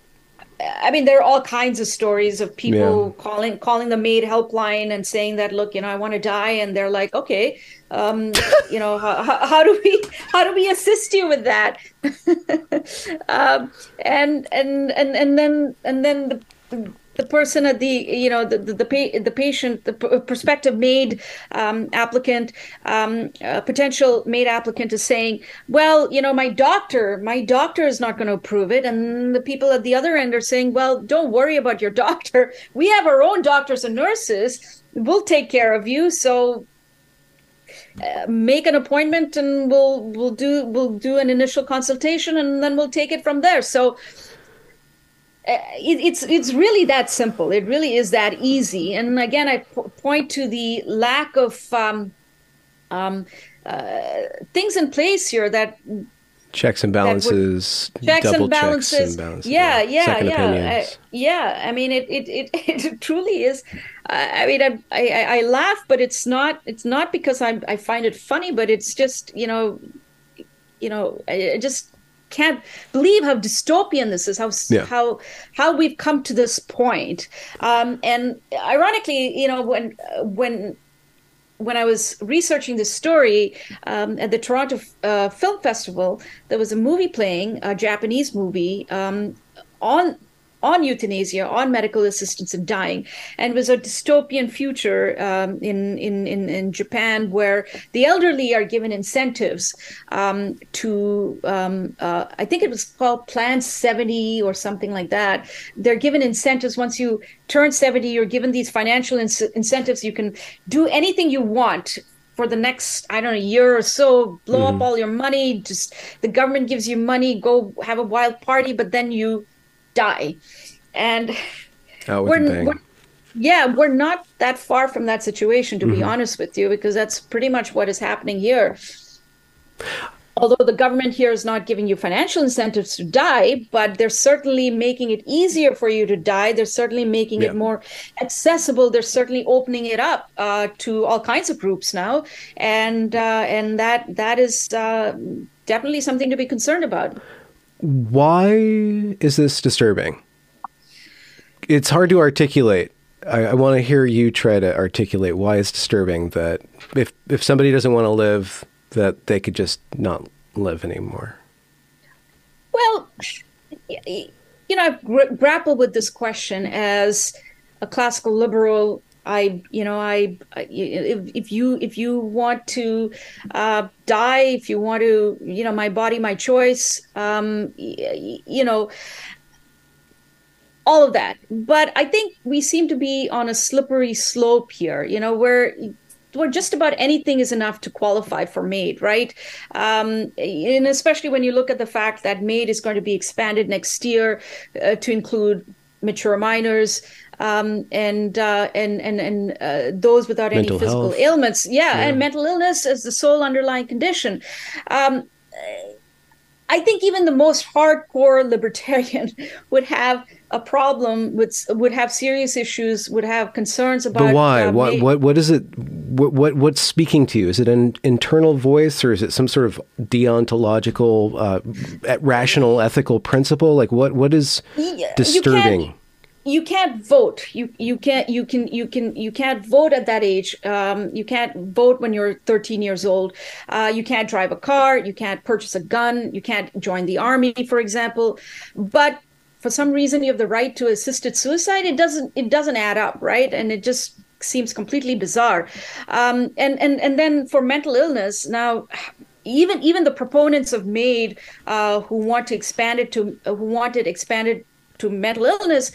I mean, there are all kinds of stories of people yeah. calling calling the MAID helpline and saying that, look, you know, I want to die, and they're like, okay, um, you know, how, how, do we how do we assist you with that? um, and and and and then and then the the person at the you know the the, the, pa- the patient the p- prospective MAID um, applicant um, potential MAID applicant is saying well you know my doctor my doctor is not going to approve it. And the people at the other end are saying well don't worry about your doctor. We have our own doctors and nurses. We'll take care of you. So uh, make an appointment and we'll we'll do we'll do an initial consultation and then we'll take it from there. So uh, it, it's it's really that simple. It really is that easy. And again, I p- point to the lack of um, um, uh, things in place here that checks and balances, checks and balances. Checks and balances. Yeah, yeah, yeah, yeah. I, yeah. I mean, it it it, it truly is. Uh, I mean, I, I I laugh, but it's not it's not because i'm I find it funny, but it's just you know, you know, I just can't believe how dystopian this is how yeah. how how we've come to this point um, and ironically you know when when when I was researching this story um, at the Toronto uh, Film Festival, there was a movie playing, a Japanese movie um, on on euthanasia, on medical assistance in dying, and was a dystopian future um, in, in, in in Japan where the elderly are given incentives um, to um, uh, I think it was called Plan 70 or something like that. They're given incentives once you turn 70. You're given these financial in- incentives. You can do anything you want for the next i don't know year or so blow mm-hmm. up all your money just the government gives you money go have a wild party but then you die. And we're, we're, yeah, we're not that far from that situation, to mm-hmm. be honest with you, because that's pretty much what is happening here. Although the government here is not giving you financial incentives to die, but they're certainly making it easier for you to die. They're certainly making yeah. it more accessible. They're certainly opening it up uh, to all kinds of groups now, and uh, and that that is uh, definitely something to be concerned about. Why is this disturbing? It's hard to articulate. I, I want to hear you try to articulate why it's disturbing that if if somebody doesn't want to live, that they could just not live anymore. Well, you know, I've grappled with this question as a classical liberal I, you know, I, if, if you if you want to uh, die, if you want to, you know, my body, my choice, um, you know, all of that. But I think we seem to be on a slippery slope here. You know, where where just about anything is enough to qualify for MAID, right? Um, and especially when you look at the fact that MAID is going to be expanded next year uh, to include mature minors um, and uh, and and and uh, those without mental any physical health. ailments. Yeah, yeah, and mental illness as the sole underlying condition. Um, I think even the most hardcore libertarian would have a problem with would have serious issues, would have concerns about. But why? Uh, what what what is it? What, what what's speaking to you? Is it an internal voice, or is it some sort of deontological, uh, rational, ethical principle? Like what what is disturbing? You can't vote. You you can't you can you can you can't vote at that age. Um, you can't vote when you're 13 years old. Uh, you can't drive a car. You can't purchase a gun. You can't join the army for example. But for some reason you have the right to assisted suicide. It doesn't it doesn't add up right? And it just seems completely bizarre. Um, and and and then for mental illness now even even the proponents of MAID uh, who want to expand it to who want it expanded to mental illness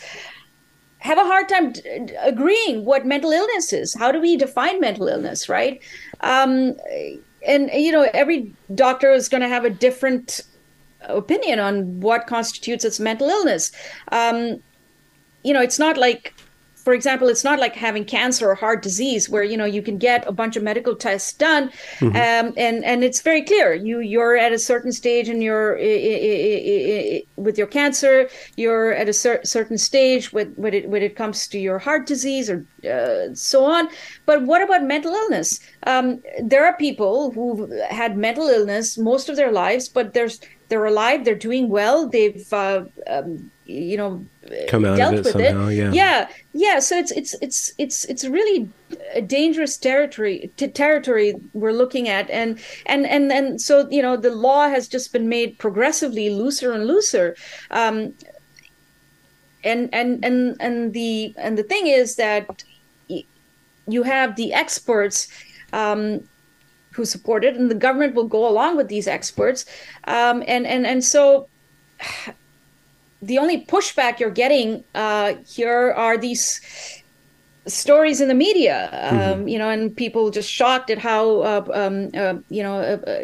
have a hard time d- agreeing what mental illness is. How do we define mental illness, right? Um, and you know, every doctor is going to have a different opinion on what constitutes its mental illness. Um, you know, it's not like for example, it's not like having cancer or heart disease where you know you can get a bunch of medical tests done, mm-hmm. um, and and it's very clear you you're at a certain stage in your with your cancer, you're at a cer- certain stage with when it when it comes to your heart disease or uh, so on. But what about mental illness? Um, there are people who've had mental illness most of their lives, but there's they're alive, they're doing well, they've uh, um, you know come out dealt of it with somehow, it. Yeah. yeah, yeah. So it's it's it's it's it's really a dangerous territory t- territory we're looking at, and and and and so you know the law has just been made progressively looser and looser. Um, and and and and the and the thing is that you have the experts um, who support it, and the government will go along with these experts, um, and and and so the only pushback you're getting uh, here are these stories in the media, um, mm-hmm. you know, and people just shocked at how, uh, um, uh, you know, uh, uh,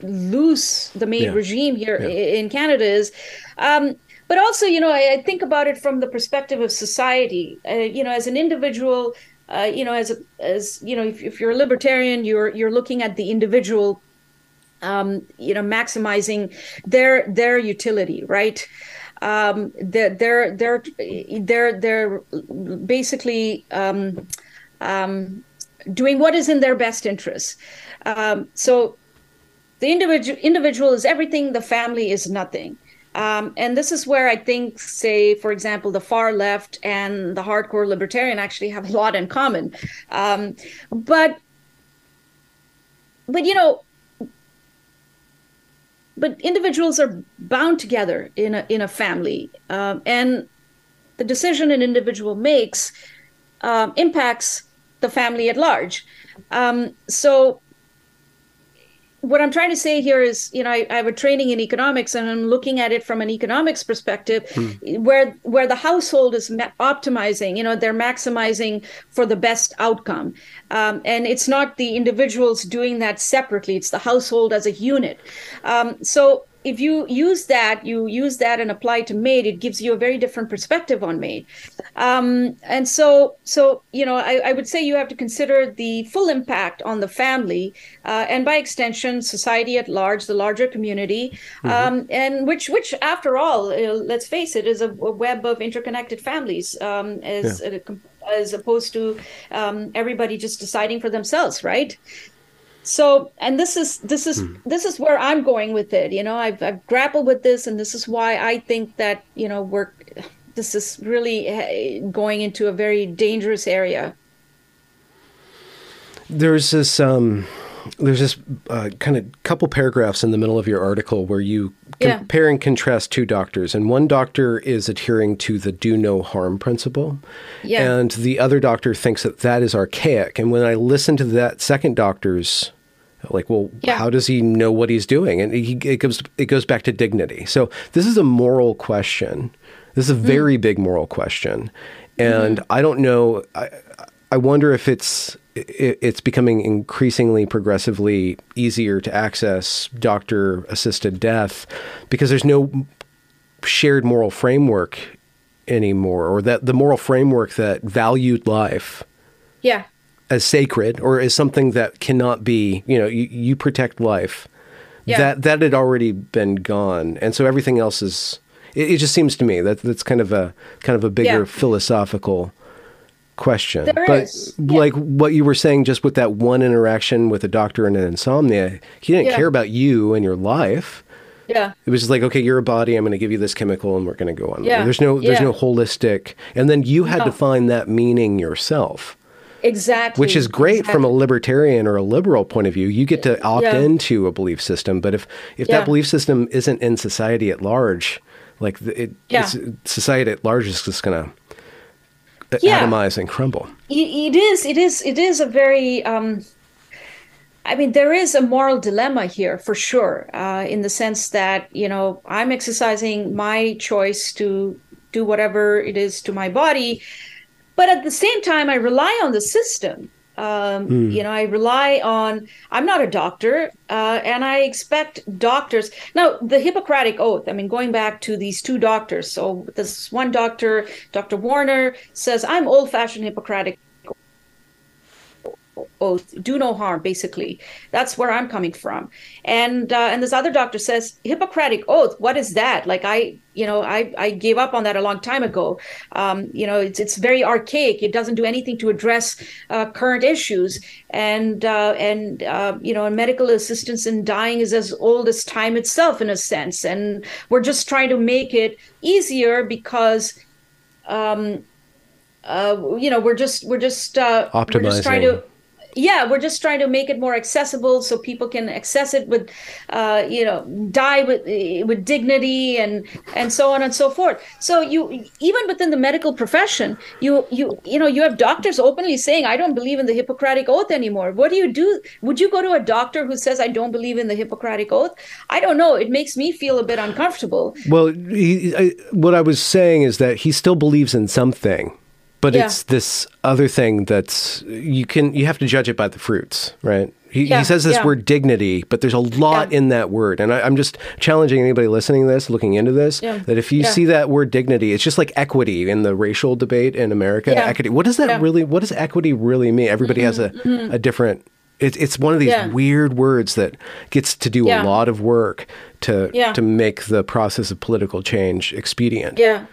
loose the MAID yeah. regime here yeah. in Canada is. Um, but also, you know, I, I, think about it from the perspective of society. Uh, you know, as an individual, you know, as a, as you know, if, if, you're a libertarian, you're you're looking at the individual. Um, you know, maximizing their their utility, right? Um, they're they're they're they're, basically um, um, doing what is in their best interest. Um, so the individual individual is everything. The family is nothing. Um, and this is where I think, say, for example, the far left and the hardcore libertarian actually have a lot in common. Um, but, but you know, but individuals are bound together in a in a family, um, and the decision an individual makes um, impacts the family at large. Um, so what I'm trying to say here is, you know, I, I, have a training in economics, and I'm looking at it from an economics perspective, hmm. where where the household is ma- optimizing. You know, they're maximizing for the best outcome, um, and it's not the individuals doing that separately. It's the household as a unit. Um, so if you use that, you use that and apply to MAID, it gives you a very different perspective on MAID. Um, and so, so you know, I, I, would say you have to consider the full impact on the family, uh, and by extension, society at large, the larger community, mm-hmm. um, and which, which, after all, uh, let's face it, is a, a, web of interconnected families, um, as yeah. as opposed to um, everybody just deciding for themselves, right? So and this is this is hmm. this is where i'm going with it you know I've, I've grappled with this and this is why i think that you know we're this is really eh, going into a very dangerous area there's this um there's this uh, kind of couple paragraphs in the middle of your article where you yeah. compare and contrast two doctors, and one doctor is adhering to the do no harm principle, yeah. and the other doctor thinks that that is archaic. And when I listen to that second doctor's like, well, yeah. how does he know what he's doing? And he, it goes it goes back to dignity. So this is a moral question. This is a mm. very mm. big moral question, and mm. I don't know. I, I wonder if it's it's becoming increasingly progressively easier to access doctor assisted death because there's no shared moral framework anymore or that the moral framework that valued life yeah as sacred or as something that cannot be you know you, you protect life yeah. that that had already been gone and so everything else is it, it just seems to me that that's kind of a kind of a bigger yeah. philosophical question. There but is. like yeah. what you were saying, just with that one interaction with a doctor and an insomnia, he didn't yeah. care about you and your life. Yeah. It was just like, okay, you're a body. I'm going to give you this chemical, and we're going to go on. Yeah. There's no, there's yeah. no holistic, and then you had no. to find that meaning yourself. Exactly. Which is great exactly. from a libertarian or a liberal point of view. You get to opt yeah. into a belief system, but if if that belief system isn't in society at large, like it, society at large is just going yeah. atomize and crumble. It is. It is. It is a very. Um, I mean, there is a moral dilemma here for sure, uh, in the sense that you know I'm exercising my choice to do whatever it is to my body. But at the same time, I rely on the system. Um, mm. You know, I rely on. I'm not a doctor, uh, and I expect doctors. Now, the Hippocratic Oath. I mean, going back to these two doctors. So this one doctor, Dr. Warner, says I'm old-fashioned Hippocratic oath do no harm basically. That's where i'm coming from. And uh, and this other doctor says hippocratic oath what is that? Like i you know i i gave up on that a long time ago. Um, you know it's it's very archaic. It doesn't do anything to address uh, current issues. And uh, and uh, you know medical assistance in dying is as old as time itself in a sense. And we're just trying to make it easier because um, uh, you know we're just we're just uh. We're just trying to yeah we're just trying to make it more accessible so people can access it with uh, you know die with with dignity and and so on and so forth. So you even within the medical profession you you you know you have doctors openly saying i don't believe in the hippocratic oath anymore. What do you do? Would you go to a doctor who says i don't believe in the hippocratic oath i don't know. It makes me feel a bit uncomfortable. Well he, I, what i was saying is that he still believes in something but yeah. it's this other thing that's you can you have to judge it by the fruits, right? He, yeah, he says this yeah. word dignity, but there's a lot in that word, and I, am just challenging anybody listening to this, looking into this, that if you see that word dignity, it's just like equity in the racial debate in America. Equity. What does that really? What does equity really mean? Everybody mm-hmm, has a, mm-hmm. a different. It, it's one of these weird words that gets to do a lot of work to to make the process of political change expedient. Yeah.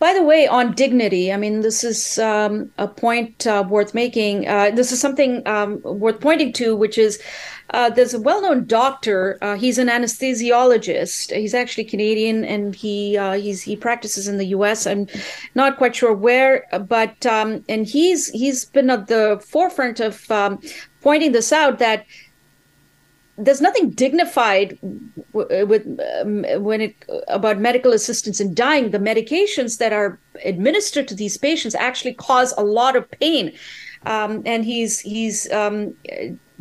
By the way, on dignity, I mean, this is um, a point uh, worth making. Uh, this is something um, worth pointing to, which is uh, there's a well-known doctor. Uh, he's an anesthesiologist. He's actually Canadian, and he uh, he practices in the U.S. I'm not quite sure where, but um, and he's he's been at the forefront of um, pointing this out that there's nothing dignified with um, when it about medical assistance in dying. The medications that are administered to these patients actually cause a lot of pain. Um, and he's he's um,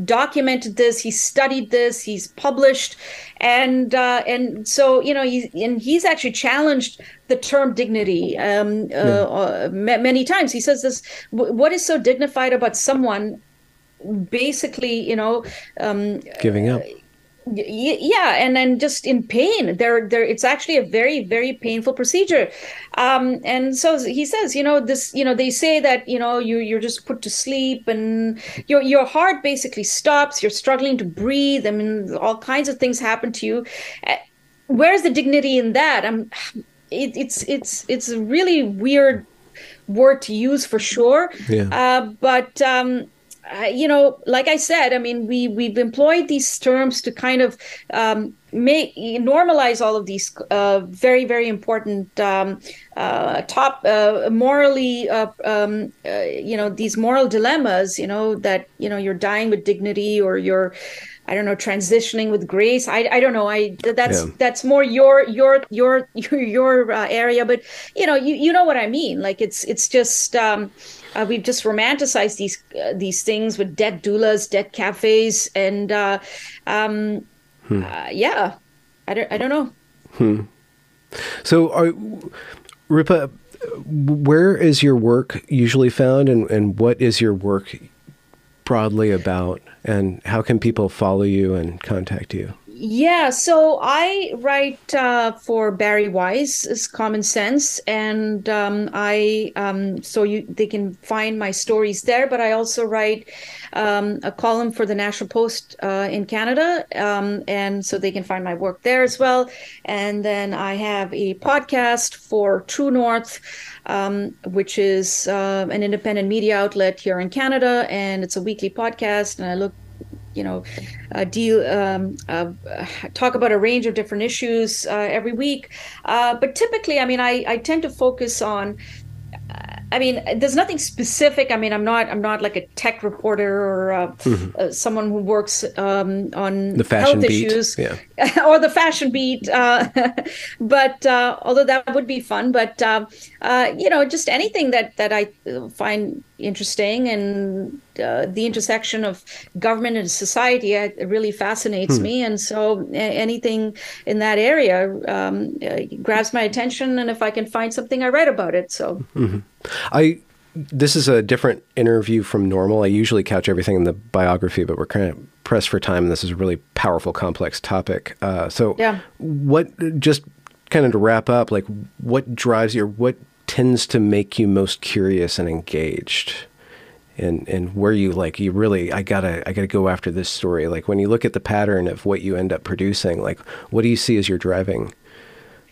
documented this he's studied this he's published. And uh, and so you know he's and he's actually challenged the term dignity um, uh, yeah. uh, many times. He says this what is so dignified about someone basically you know um, giving up. Yeah and then just in pain. There there it's actually a very very painful procedure. Um and so he says you know this you know they say that you know you you're just put to sleep and your your heart basically stops. You're struggling to breathe. I mean all kinds of things happen to you. Uh, where's the dignity in that? I'm it, it's it's it's a really weird word to use for sure. Yeah. uh, but um uh, you know, like I said, I mean, we we've employed these terms to kind of um, make normalize all of these uh, very very important um, uh, top uh, morally, uh, um, uh, you know, these moral dilemmas. You know that you know you're dying with dignity or you're I don't know, transitioning with grace. I, I don't know. I that's yeah. that's more your your your your, your uh, area, but you know, you you know what I mean. Like it's it's just um, uh, we've just romanticized these uh, these things with death doulas, death cafes, and uh, um, hmm. Uh, yeah, I don't I don't know. Hmm. So, are, Rupa, where is your work usually found, and, and what is your work broadly about, and how can people follow you and contact you? Yeah, so I write uh, for Bari Weiss, is Common Sense, and um, I um, so you they can find my stories there. But I also write um, a column for the National Post uh, in Canada, um, and so they can find my work there as well. And then I have a podcast for True North, um, which is uh, an independent media outlet here in Canada, and it's a weekly podcast. And I look you know, uh, deal um, uh, talk about a range of different issues uh, every week. Uh, but typically, I mean, I, I tend to focus on. I mean, there's nothing specific. I mean, I'm not I'm not like a tech reporter or uh, mm-hmm. Uh, someone who works um, on the fashion health beat. issues yeah. or the fashion beat. but although that would be fun, but you know, just anything that that I find interesting, and uh, the intersection of government and society uh, really fascinates hmm. me. And so anything in that area um, uh, grabs my attention, and if I can find something, I write about it. So mm-hmm. I this is a different interview from normal. I usually couch everything in the biography, but we're kind of pressed for time. And this is a really powerful, complex topic. Uh, so, yeah. what just kind of to wrap up, like what drives you, what tends to make you most curious and engaged? And, and where you like you really I gotta I gotta go after this story like when you look at the pattern of what you end up producing like what do you see as your driving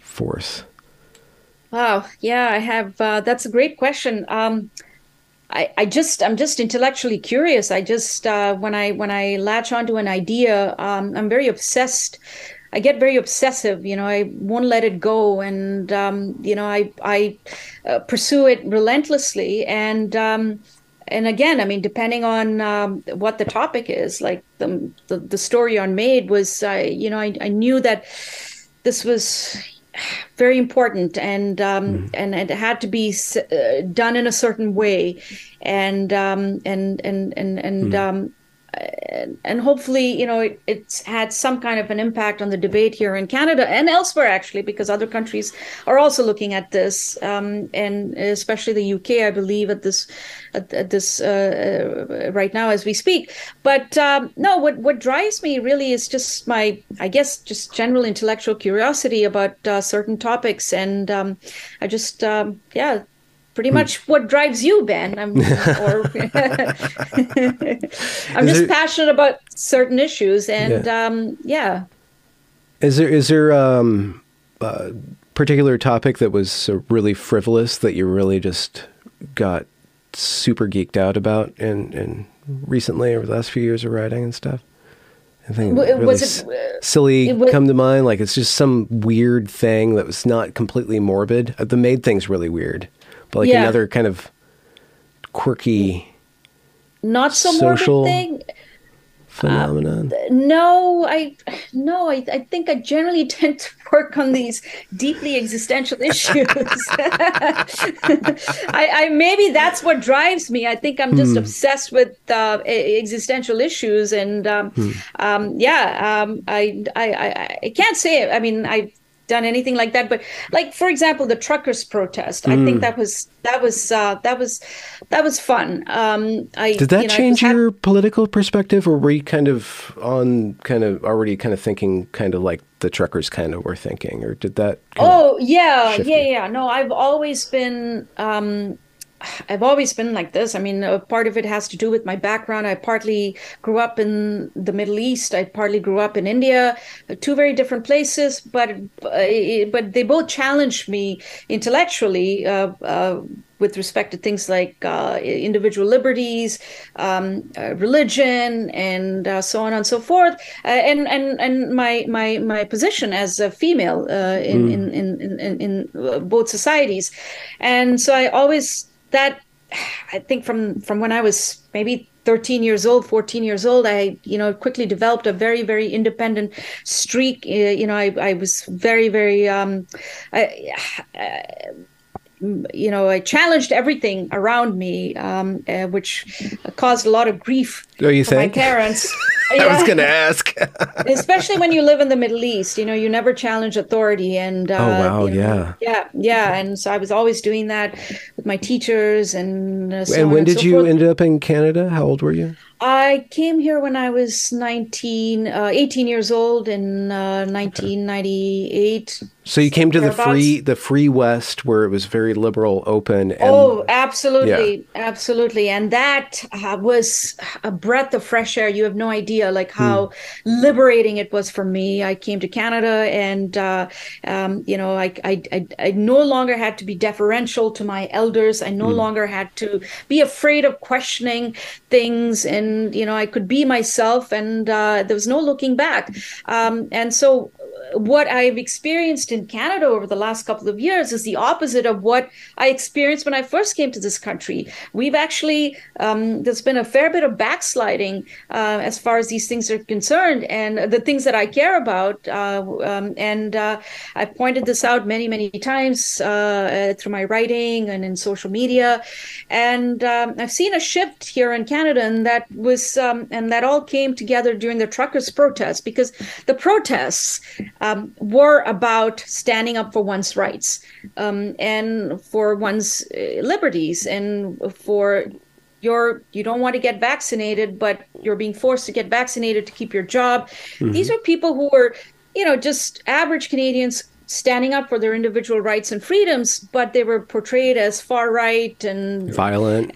force Wow. Yeah, I have. Uh, that's a great question. Um, I, I just I'm just intellectually curious. I just uh, when I when I latch onto an idea, um, I'm very obsessed. I get very obsessive. You know, I won't let it go, and um, you know, I I uh, pursue it relentlessly. And um, and again, I mean, depending on um, what the topic is, like the the, the story on MAID was, uh, you know, I, I knew that this was very important and um, mm. and it had to be uh, done in a certain way and um, and and and and mm. um, and hopefully, you know, it, it's had some kind of an impact on the debate here in Canada and elsewhere, actually, because other countries are also looking at this, um, and especially the UK, I believe, at this at, at this uh, uh, right now as we speak. But um, no, what what drives me really is just my, I guess, just general intellectual curiosity about uh, certain topics, and um, I just, um, yeah pretty hmm. much what drives you, Ben. I'm, or, I'm just there, passionate about certain issues, and yeah. Um, yeah. Is there is there um, a particular topic that was really frivolous that you really just got super geeked out about and and recently over the last few years of writing and stuff? I think really was it silly it was, come to mind? Like it's just some weird thing that was not completely morbid. Uh, the MAID thing's really weird but like yeah. another kind of quirky, not so social thing phenomenon. Uh, no, I no, I, I think I generally tend to work on these deeply existential issues. I, I, maybe that's what drives me. I think I'm just hmm. obsessed with uh, existential issues, and um, hmm. um, yeah, um, I, I I can't say. It. I mean, I done anything like that but like for example the truckers protest mm. i think mm. that was that was uh, that was that was fun um i did that you know, change your political perspective or were you kind of on kind of already kind of thinking kind of like the truckers kind of were thinking or did that oh yeah yeah yeah no i've always been um I've always been like this. I mean, a part of it has to do with my background. I partly grew up in the Middle East. I partly grew up in India, two very different places, but uh, but they both challenged me intellectually uh, uh, with respect to things like uh, individual liberties, um, uh, religion, and uh, so on and so forth, and and and my my my position as a female in, mm. in, in in in both societies, and so I always that I think from from when I was maybe 13 years old 14 years old i you know quickly developed a very very independent streak. Uh, you know i, I was very very um, I, I, you know, I challenged everything around me, um, uh, which caused a lot of grief oh, you for think? my parents. I was going to ask. Especially when you live in the Middle East, you know, you never challenge authority. And uh, oh wow, you know, yeah, yeah, yeah. And so I was always doing that with my teachers and. Uh, so and when and did so you forth. end up in Canada? How old were you? I came here when I was 19, uh, 18 years old in uh, 1998. So you came to the free the free West where it was very liberal, open. And, oh, absolutely, yeah. absolutely, and that uh, was a breath of fresh air. You have no idea, like how hmm. liberating it was for me. I came to Canada, and uh, um, you know, I, I, I I no longer had to be deferential to my elders. I no hmm. longer had to be afraid of questioning things, and you know, I could be myself, and uh, there was no looking back. Um, and so what I've experienced in Canada over the last couple of years is the opposite of what I experienced when I first came to this country. We've actually, um, there's been a fair bit of backsliding uh, as far as these things are concerned and the things that I care about. Uh, um, and uh, I've pointed this out many, many times uh, through my writing and in social media. And um, I've seen a shift here in Canada, and that was, um, and that all came together during the truckers' protests because the protests um, were about standing up for one's rights um, and for one's uh, liberties and for your you don't want to get vaccinated but you're being forced to get vaccinated to keep your job mm-hmm. these are people who were you know just average canadians standing up for their individual rights and freedoms but they were portrayed as far right and violent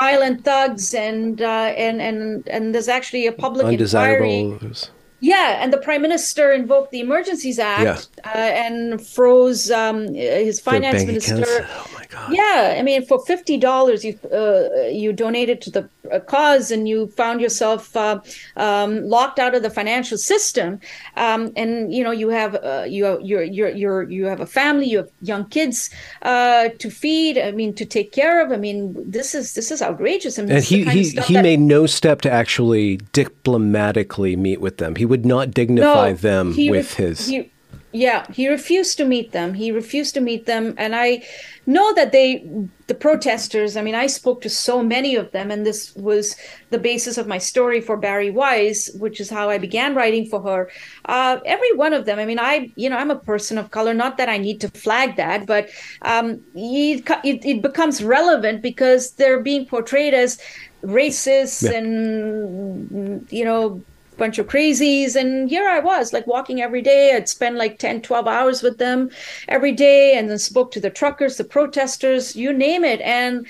violent thugs and uh, and and and there's actually a public undesirable inquiry yeah, and the prime minister invoked the Emergencies Act yeah. uh, and froze um, his finance minister. Oh God. Yeah, I mean, for fifty dollars, you uh, you donated to the uh, cause, and you found yourself uh, um, locked out of the financial system. Um, and you know, you have uh, you you're, you're, you're, you have a family, you have young kids uh, to feed. I mean, to take care of. I mean, this is this is outrageous. I mean, and he he he that... made no step to actually diplomatically meet with them. He would not dignify no, them with his. He, yeah, he refused to meet them. He refused to meet them, and I know that they, the protesters. I mean, I spoke to so many of them, and this was the basis of my story for Bari Weiss, which is how I began writing for her. Uh, every one of them. I mean, I, you know, I'm a person of color. Not that I need to flag that, but um, it, it, it becomes relevant because they're being portrayed as racists yeah. and you know bunch of crazies and here i was like walking every day. I'd spend like 10 12 hours with them every day and then spoke to the truckers the protesters you name it. And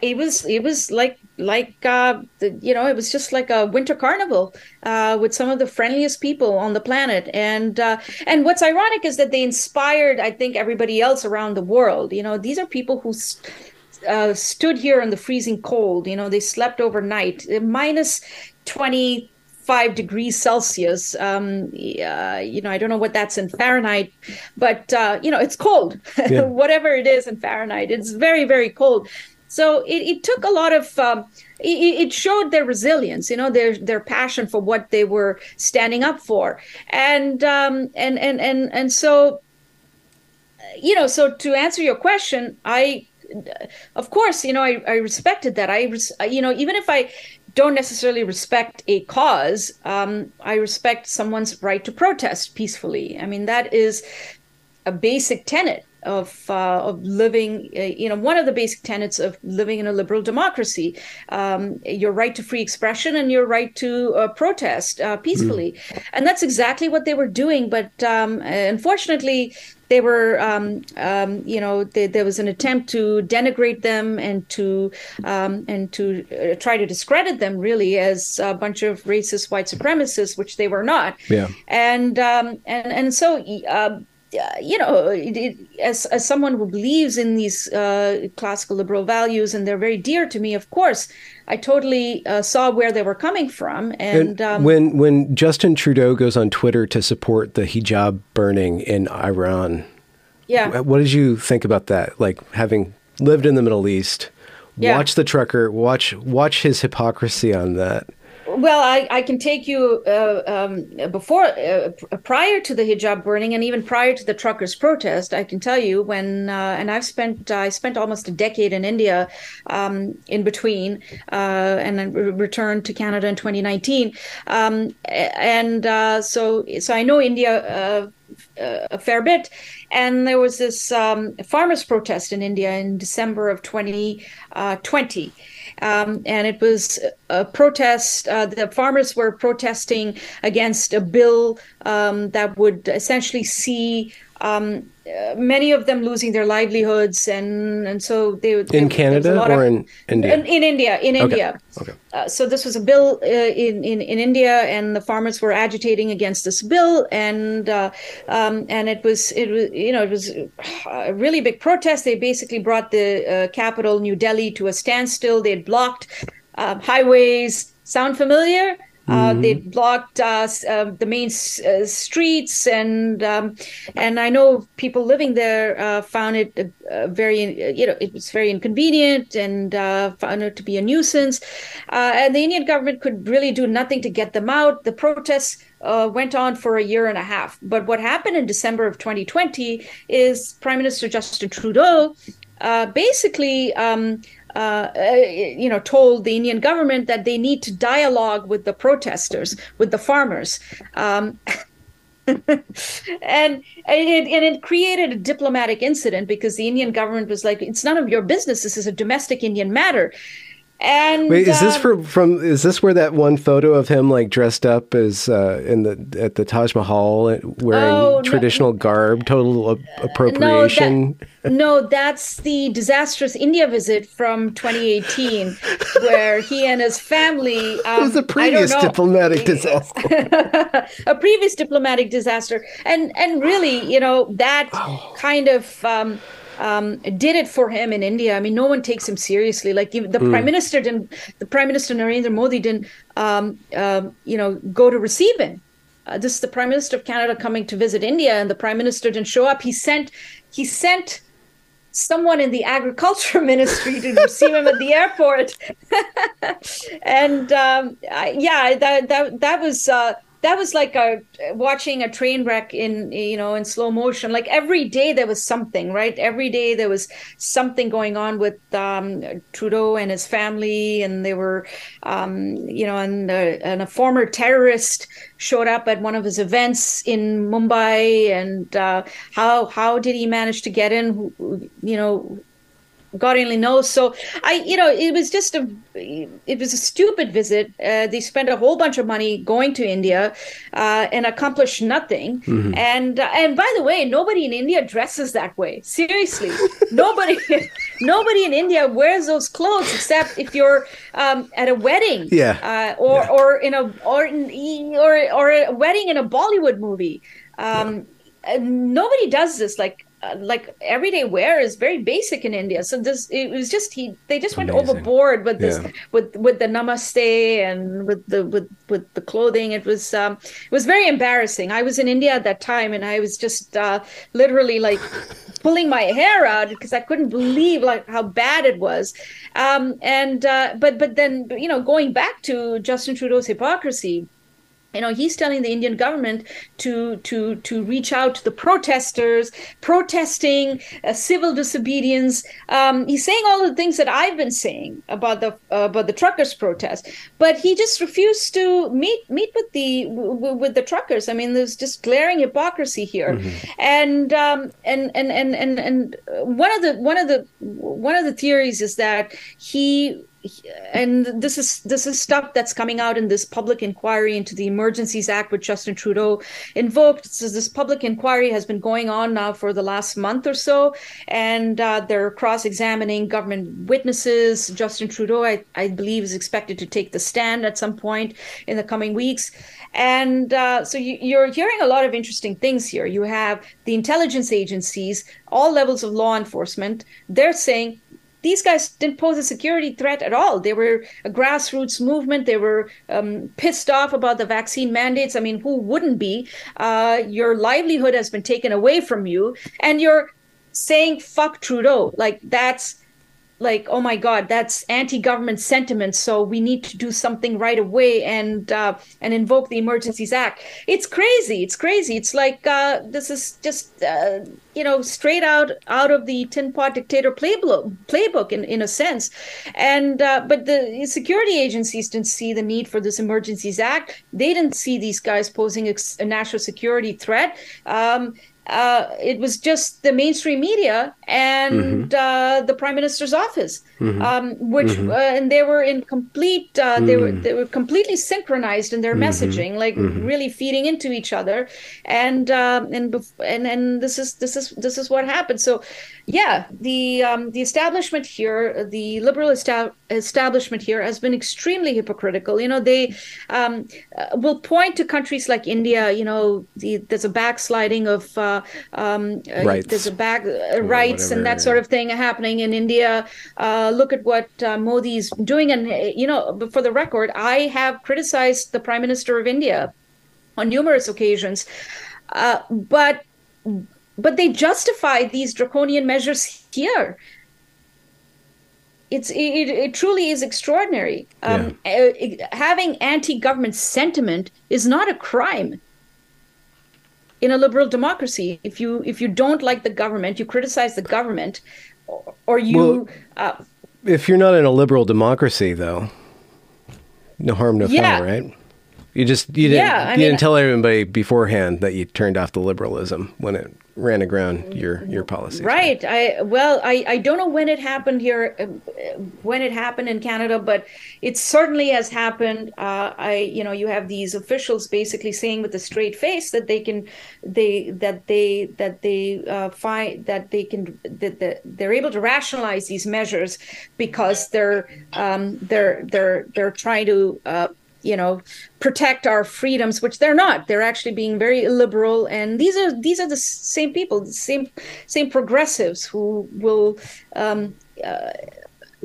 it was it was like like uh, the, you know it was just like a winter carnival uh, with some of the friendliest people on the planet. And uh, and what's ironic is that they inspired i think everybody else around the world. You know these are people who uh, stood here in the freezing cold. You know they slept overnight. Minus 20 five degrees Celsius. Um, uh, you know, I don't know what that's in Fahrenheit, but uh, you know, it's cold. Yeah. Whatever it is in Fahrenheit, it's very, very cold. So it, it took a lot of. Um, it, it, showed their resilience, you know, their their passion for what they were standing up for, and um, and and and and so, you know, so to answer your question, I of course, you know, I, I respected that. I, you know, even if I don't necessarily respect a cause. Um, I respect someone's right to protest peacefully. I mean, that is a basic tenet of uh, of living. Uh, you know, one of the basic tenets of living in a liberal democracy: um, your right to free expression and your right to uh, protest uh, peacefully. Mm. And that's exactly what they were doing. But um, unfortunately, they were, um, um, you know, they, there was an attempt to denigrate them and to um, and to uh, try to discredit them really as a bunch of racist white supremacists, which they were not. Yeah. And um, and and so. Uh, you know, it, it, as as someone who believes in these uh, classical liberal values, and they're very dear to me, of course, I totally uh, saw where they were coming from. And, and um, when when Justin Trudeau goes on Twitter to support the hijab burning in Iran, yeah, what did you think about that? Like having lived in the Middle East, yeah. watch the trucker, watch watch his hypocrisy on that. Well, I, I can take you uh, um, before, uh, prior to the hijab burning, and even prior to the truckers' protest. I can tell you when, uh, and I've spent I spent almost a decade in India, um, in between, uh, and then returned to Canada in 2019, um, and uh, so so I know India uh, a fair bit. And there was this um, farmers' protest in India in December of 2020. Um, and it was a protest. Uh, the farmers were protesting against a bill um, that would essentially see um, many of them losing their livelihoods, and and so they they in Canada or of, in India. In, in India, in okay. India. Okay. Uh, so this was a bill uh, in, in in India, and the farmers were agitating against this bill, and uh, um, and it was it was you know it was a really big protest. They basically brought the uh, capital, New Delhi, to a standstill. They had blocked uh, highways. Sound familiar? Uh, mm-hmm. They blocked uh, uh, the main uh, streets, and um, and I know people living there uh, found it uh, very, you know, it was very inconvenient and found it to be a nuisance. and the Indian government could really do nothing to get them out. The protests went on for a year and a half. But what happened in December of 2020 is Prime Minister Justin Trudeau basically. Um, uh, uh, you know, told the Indian government that they need to dialogue with the protesters, with the farmers. Um, and, and it, and it created a diplomatic incident because the Indian government was like, it's none of your business. This is a domestic Indian matter. And wait, is uh, this for, from? Is this where that one photo of him like dressed up as uh, in the at the Taj Mahal uh, wearing oh, traditional no, garb, total appropriation? No, that, no, that's the disastrous India visit from 2018, where he and his family. Um, it was a previous diplomatic disaster. a previous diplomatic disaster, and and really, you know, that oh. kind of. Um, um, did it for him in India. I mean, no one takes him seriously. Like the mm. prime minister didn't, the prime minister Narendra Modi didn't, um, um, you know, go to receive him. Uh, this is the prime minister of Canada coming to visit India, and the prime minister didn't show up. He sent, he sent someone in the agriculture ministry to receive him at the airport. and um, I, yeah, that that that was. Uh, that was like a watching a train wreck in you know in slow motion. Like every day there was something right? Every day there was something going on with um, trudeau and his family and they were um, you know and, uh, and a former terrorist showed up at one of his events in mumbai and uh, how how did he manage to get in? You know God only knows. So I, you know, it was just a, it was a stupid visit. Uh, they spent a whole bunch of money going to India uh, and accomplished nothing. Mm-hmm. And uh, and by the way, nobody in India dresses that way. Seriously, nobody, nobody in India wears those clothes except if you're um, at a wedding, yeah, uh, or yeah. or in a or or or a wedding in a Bollywood movie. Um, yeah. Nobody does this like like everyday wear is very basic in India. So this it was just he they just went overboard with this yeah. with with the namaste and with the with with the clothing. It was um it was very embarrassing. I was in India at that time and I was just uh, literally like pulling my hair out because I couldn't believe like how bad it was. Um and uh, but but then you know going back to Justin Trudeau's hypocrisy you know he's telling the indian government to to to reach out to the protesters protesting uh, civil disobedience. Um, he's saying all the things that i've been saying about the uh, about the truckers protest but he just refused to meet meet with the w- with the truckers. I mean there's just glaring hypocrisy here. Mm-hmm. and um, and and and and and one of the one of the one of the theories is that he and this is this is stuff that's coming out in this public inquiry into the Emergencies Act, which Justin Trudeau invoked. So this public inquiry has been going on now for the last month or so, and uh, they're cross-examining government witnesses. Justin Trudeau, I, I believe, is expected to take the stand at some point in the coming weeks. And uh, so you, you're hearing a lot of interesting things here. You have the intelligence agencies, all levels of law enforcement. They're saying these guys didn't pose a security threat at all. They were a grassroots movement. They were um, pissed off about the vaccine mandates. I mean, who wouldn't be? Uh, your livelihood has been taken away from you, and you're saying "fuck Trudeau." Like that's like oh my god that's anti-government sentiment so we need to do something right away and uh, and invoke the emergencies act. It's crazy it's crazy. It's like uh, this is just uh, you know straight out out of the tin pot dictator playbook playbook in, in a sense. And uh, but the security agencies didn't see the need for this emergencies act. They didn't see these guys posing a, a national security threat. Um, uh, it was just the mainstream media and mm-hmm. uh, the prime minister's office, mm-hmm. um, which mm-hmm. uh, and they were in complete uh, they were mm. they were completely synchronized in their mm-hmm. messaging, like mm-hmm. really feeding into each other, and um, and and and this is this is this is what happened. So, yeah, the um, the establishment here, the liberal establishment establishment here has been extremely hypocritical. You know, they um, uh, will point to countries like India. You know, the, there's a backsliding of uh, um, uh, rights. there's a back uh, rights and that sort of thing happening in India. Uh, look at what uh, Modi's doing, and you know, for the record, I have criticized the Prime Minister of India on numerous occasions, but but they justify these draconian measures here it's it, it truly is extraordinary. Um, yeah. uh, having anti-government sentiment is not a crime in a liberal democracy. If you if you don't like the government, you criticize the government, or, or you. Well, uh, if you're not in a liberal democracy, though, no harm, no yeah. foul, right? You just you didn't yeah, you mean, didn't tell everybody beforehand that you turned off the liberalism when it ran aground your your policy. Right. I well, I I don't know when it happened here, uh, when it happened in Canada, but it certainly has happened. Uh, I you know you have these officials basically saying with a straight face that they can they that they that they uh, find that they can that, that they're able to rationalize these measures because they're um, they're they're they're trying to uh, you know protect our freedoms which they're not they're actually being very liberal and these are these are the same people the same same progressives who will um, uh,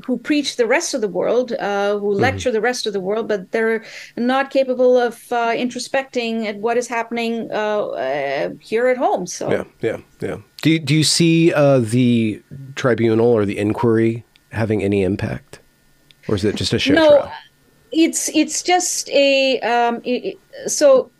who preach the rest of the world, uh, who mm-hmm. lecture the rest of the world, but they're not capable of uh, introspecting at what is happening uh, uh here at home. So yeah, yeah, yeah. Do you, do you see uh, the tribunal or the inquiry having any impact, or is it just a show no, trial? It's it's just a um, it, so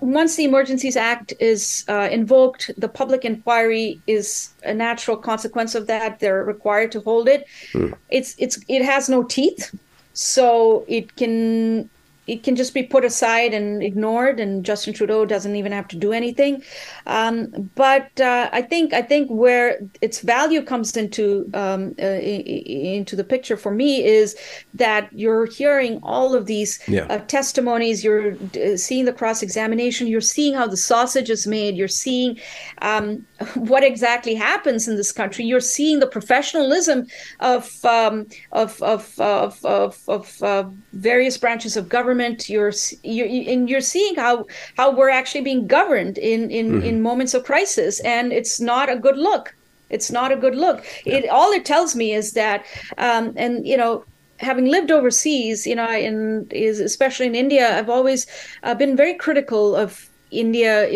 once the Emergencies Act is uh, invoked, the public inquiry is a natural consequence of that. They're required to hold it. Mm. It's it's it has no teeth, so it can it can just be put aside and ignored, and Justin Trudeau doesn't even have to do anything. Um, but uh, I think I think where its value comes into um, uh, into the picture for me is that you're hearing all of these yeah. uh, testimonies, you're uh, seeing the cross examination, you're seeing how the sausage is made, you're seeing um, what exactly happens in this country, you're seeing the professionalism of um, of of of, of, of uh, various branches of government government you're you're and you're seeing how how we're actually being governed in in mm-hmm. in moments of crisis and it's not a good look it's not a good look yeah. it all it tells me is that um, and you know having lived overseas you know in is especially in india i've always uh, been very critical of India,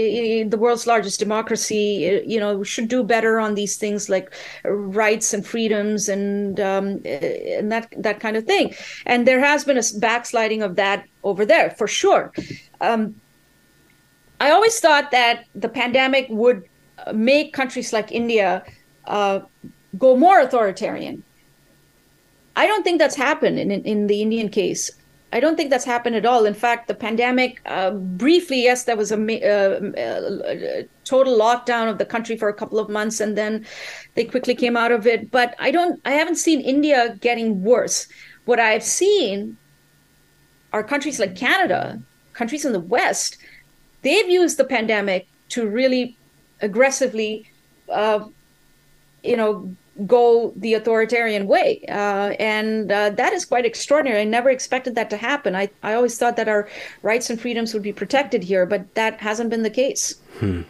the world's largest democracy, you know, should do better on these things like rights and freedoms and um, and that that kind of thing. And there has been a backsliding of that over there for sure. Um, I always thought that the pandemic would make countries like India uh, go more authoritarian. I don't think that's happened in, in the Indian case. I don't think that's happened at all. In fact, the pandemic, uh, briefly, yes, there was a, uh, uh, total lockdown of the country for a couple of months, and then they quickly came out of it. But I don't, I haven't seen India getting worse. What I've seen are countries like Canada, countries in the West. They've used the pandemic to really aggressively, uh, you know, go the authoritarian way. Uh, and uh, that is quite extraordinary. I never expected that to happen. I, I always thought that our rights and freedoms would be protected here, but that hasn't been the case. Hmm.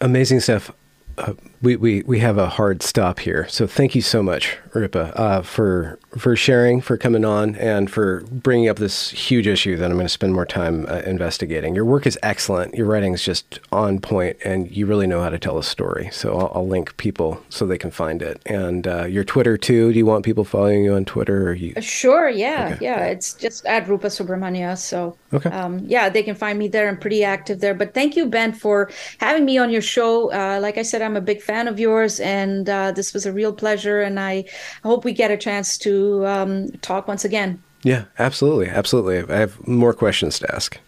Amazing stuff. Uh, we, we, we have a hard stop here. So thank you so much, Rupa, uh, for for sharing, for coming on, and for bringing up this huge issue that I'm going to spend more time uh, investigating. Your work is excellent. Your writing is just on point, and you really know how to tell a story. So I'll, I'll link people so they can find it. And uh, your Twitter too. Do you want people following you on Twitter? Or you? Uh, sure. Yeah. Okay. Yeah. It's just at Rupa Subramanya. So okay. Um, yeah, they can find me there. I'm pretty active there. But thank you, Ben, for having me on your show. Uh, like I said, I'm a big fan of yours, and uh, this was a real pleasure. And I hope we get a chance to um, talk once again. Yeah, absolutely, absolutely. I have more questions to ask.